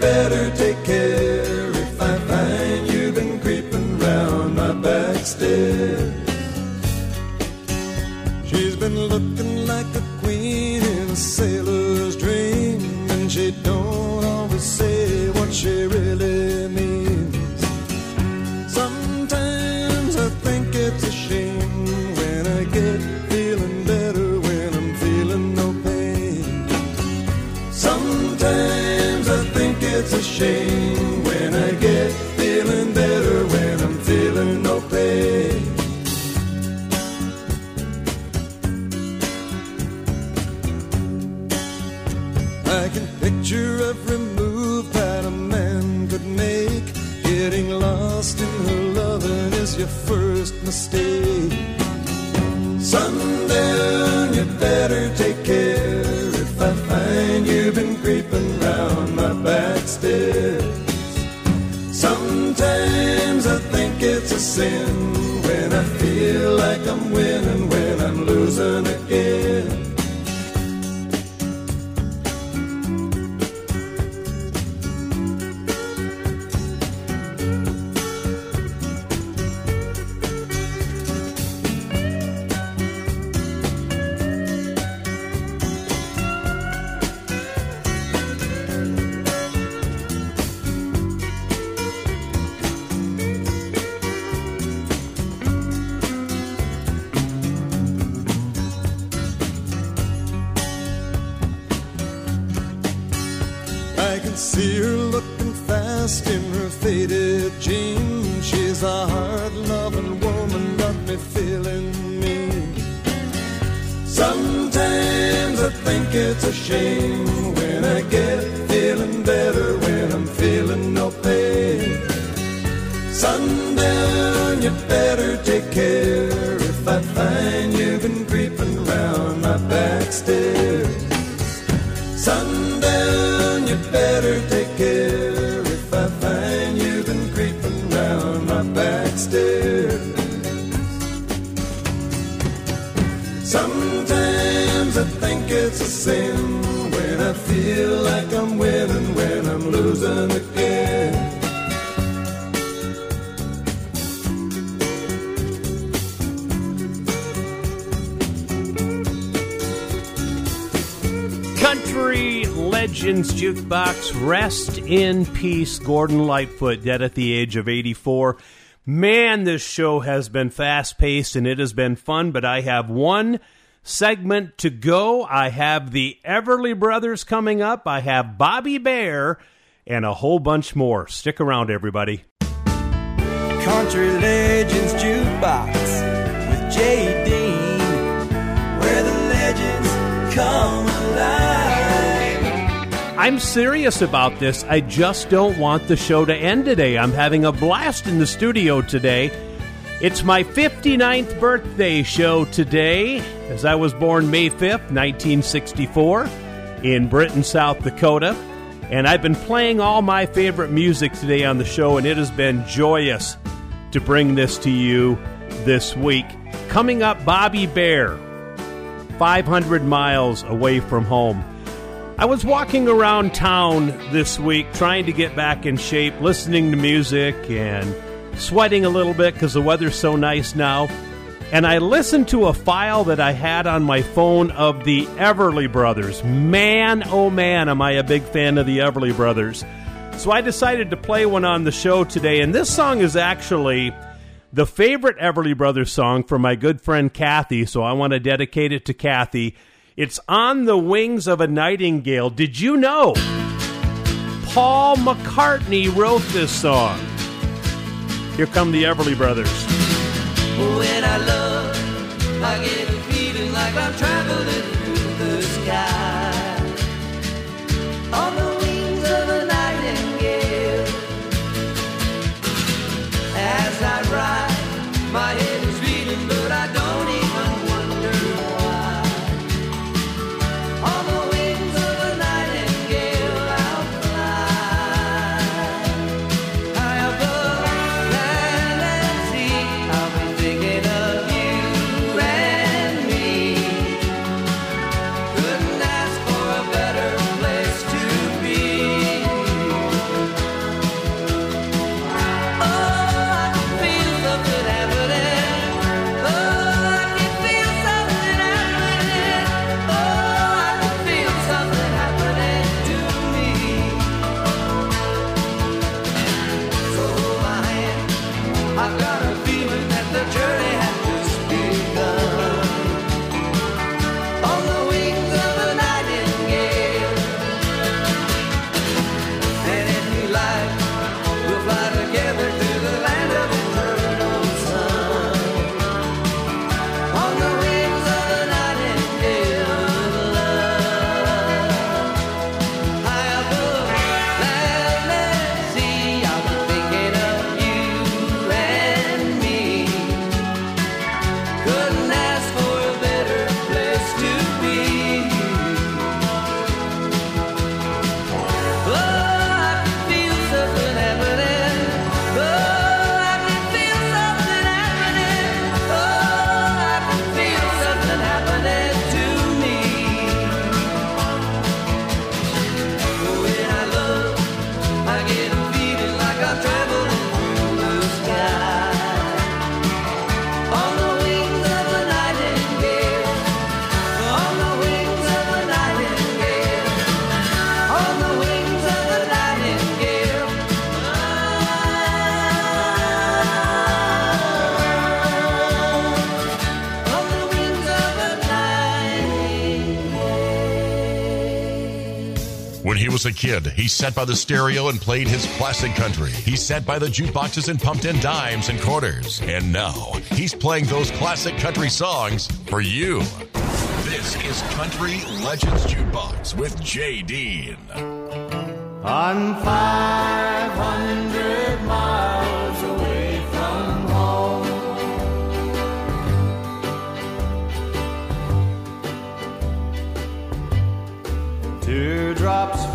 better take care if I find you've been creeping round my back stairs. She's been looking like a queen in a sailor's dream, and she don't always say what she really when I get feeling better when I'm feeling no pain. I can picture every move that a man could make. Getting lost in her loving is your first mistake. Sin. When I feel like I'm winning, when I'm losing Gordon Lightfoot, dead at the age of 84. Man, this show has been fast paced and it has been fun, but I have one segment to go. I have the Everly Brothers coming up, I have Bobby Bare, and a whole bunch more. Stick around, everybody. Country Legends Jukebox with Dean, where the legends come. I'm serious about this. I just don't want the show to end today. I'm having a blast in the studio today. It's my 59th birthday show today, as I was born May 5th, 1964, in Britton, South Dakota. And I've been playing all my favorite music today on the show, and it has been joyous to bring this to you this week. Coming up, Bobby Bare, 500 miles away from home. I was walking around town this week trying to get back in shape, listening to music and sweating a little bit because the weather's so nice now. And I listened to a file that I had on my phone of the Everly Brothers. Man, oh man, am I a big fan of the Everly Brothers. So I decided to play one on the show today, and this song is actually the favorite Everly Brothers song for my good friend Kathy, so I want to dedicate it to Kathy. It's On the Wings of a Nightingale. Did you know Paul McCartney wrote this song? Here come the Everly Brothers. When I love, I get a feeling like I'm traveling was a kid, he sat by the stereo and played his classic country. He sat by the jukeboxes and pumped in dimes and quarters. And now he's playing those classic country songs for you. This is Country Legends Jukebox with Jay Dean. I'm 500 miles away from home. Teardrops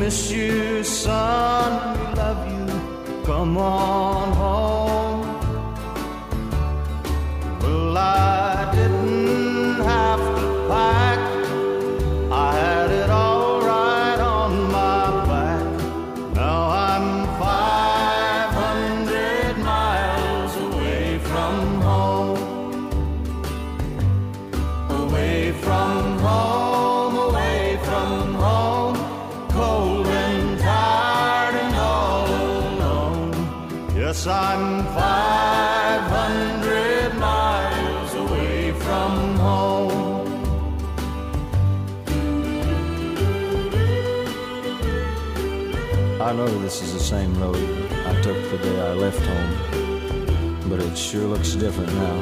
miss you, son, we love you, come on home. Same road I took the day I left home, but it sure looks different now.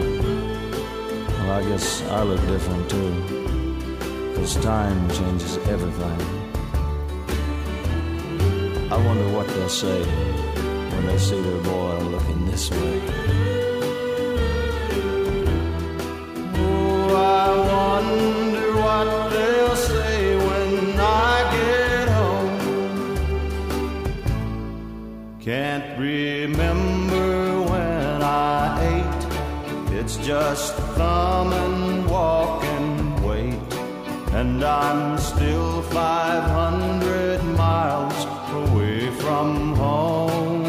Well, I guess I look different too, because time changes everything. I wonder what they'll say when they see their boy looking this way. Oh, I wonder what remember when I ate. It's just thumb and walk and wait. And I'm still 500 miles away from home.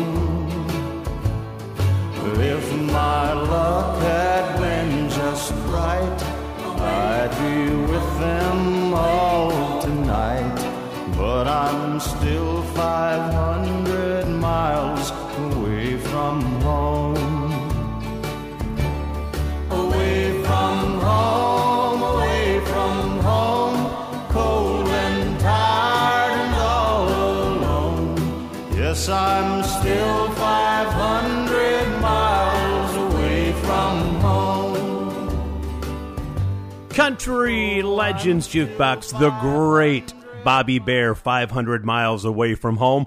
If my luck had been just right, I'd be with them all tonight. But I'm still 500 I'm still 500 miles away from home. Country Legends Jukebox, the great Bobby Bare, 500 miles away from home.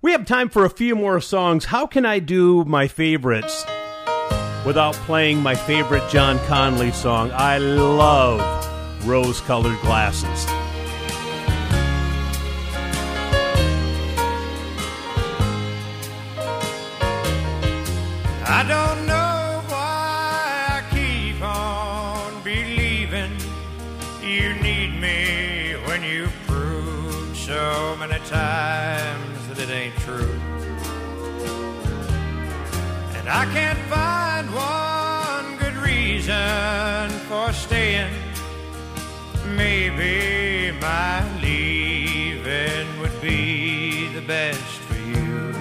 We have time for a few more songs. How can I do my favorites without playing my favorite John Conlee song? I love Rose Colored Glasses. I can't find one good reason for staying. Maybe my leaving would be the best for you.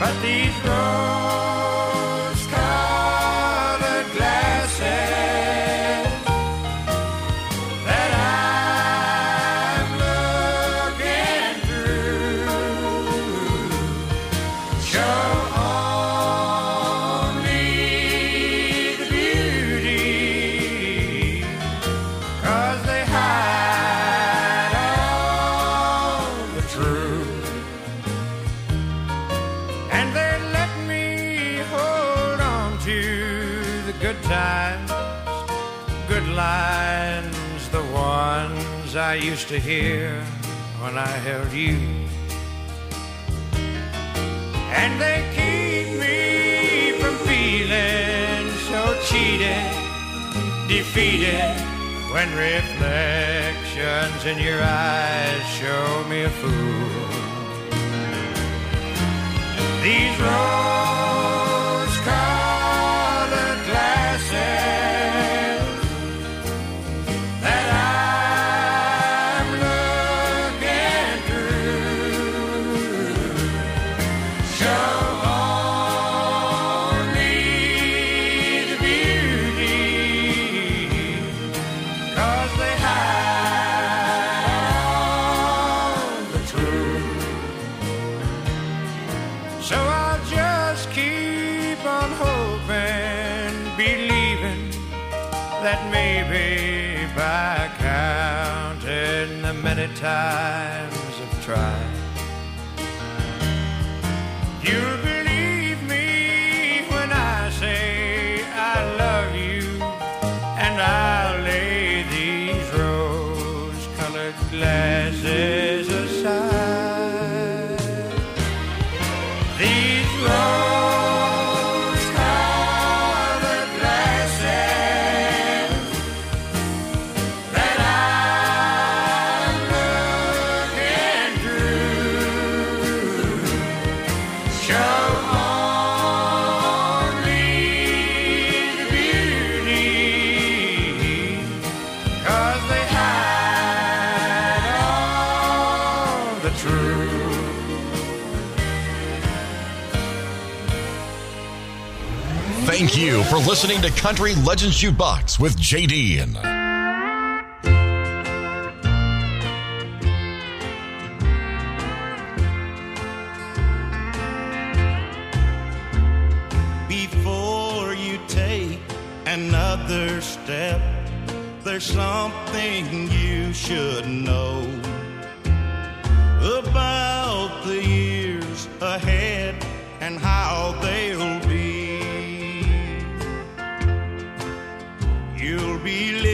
But these rose Hear when I held you. And they keep me from feeling so cheated, defeated, when reflections in your eyes show me a fool. These rose listening to Country Legends Jukebox with JD. be.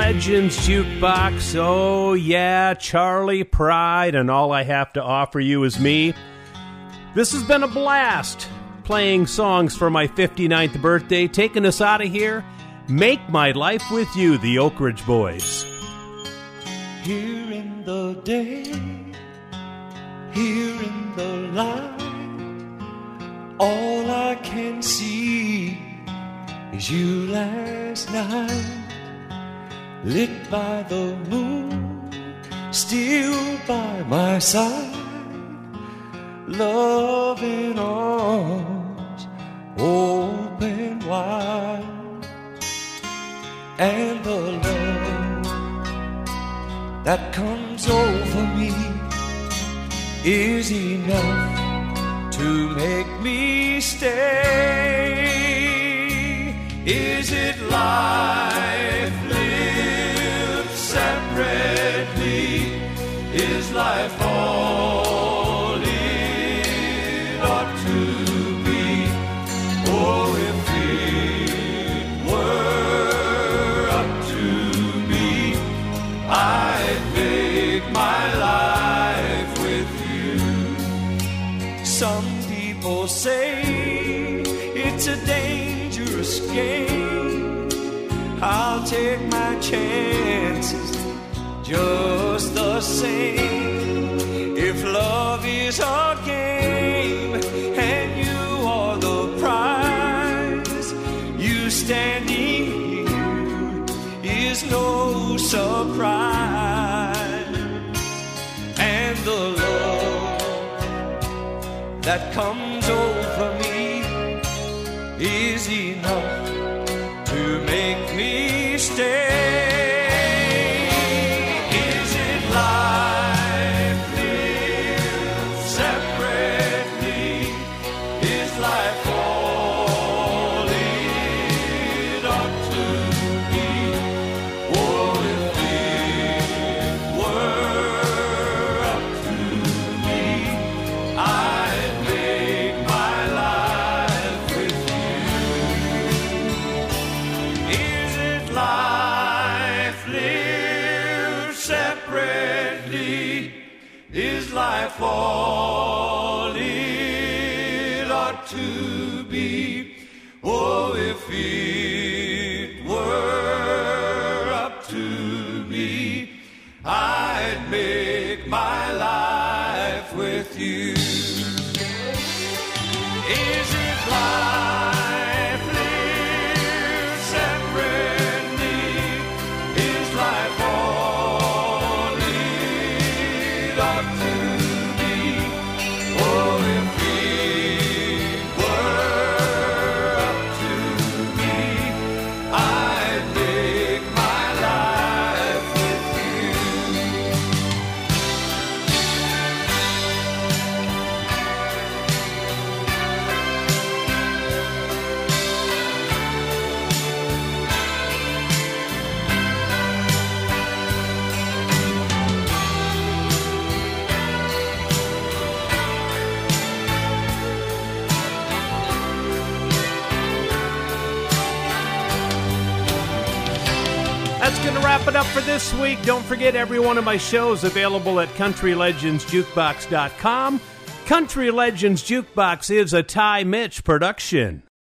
Legends Jukebox. Oh, yeah, Charley Pride, and all I have to offer you is me. This has been a blast playing songs for my 59th birthday, taking us out of here. Make my life with you, the Oakridge Boys. Here in the day, here in the light, all I can see is you last night lit by the moon, still by my side, love in arms open wide, and the love that comes over me is enough to make me stay. Is it that come this week. Don't forget, every one of my shows available at countrylegendsjukebox.com. Country Legends Jukebox is a Ty Mitch production.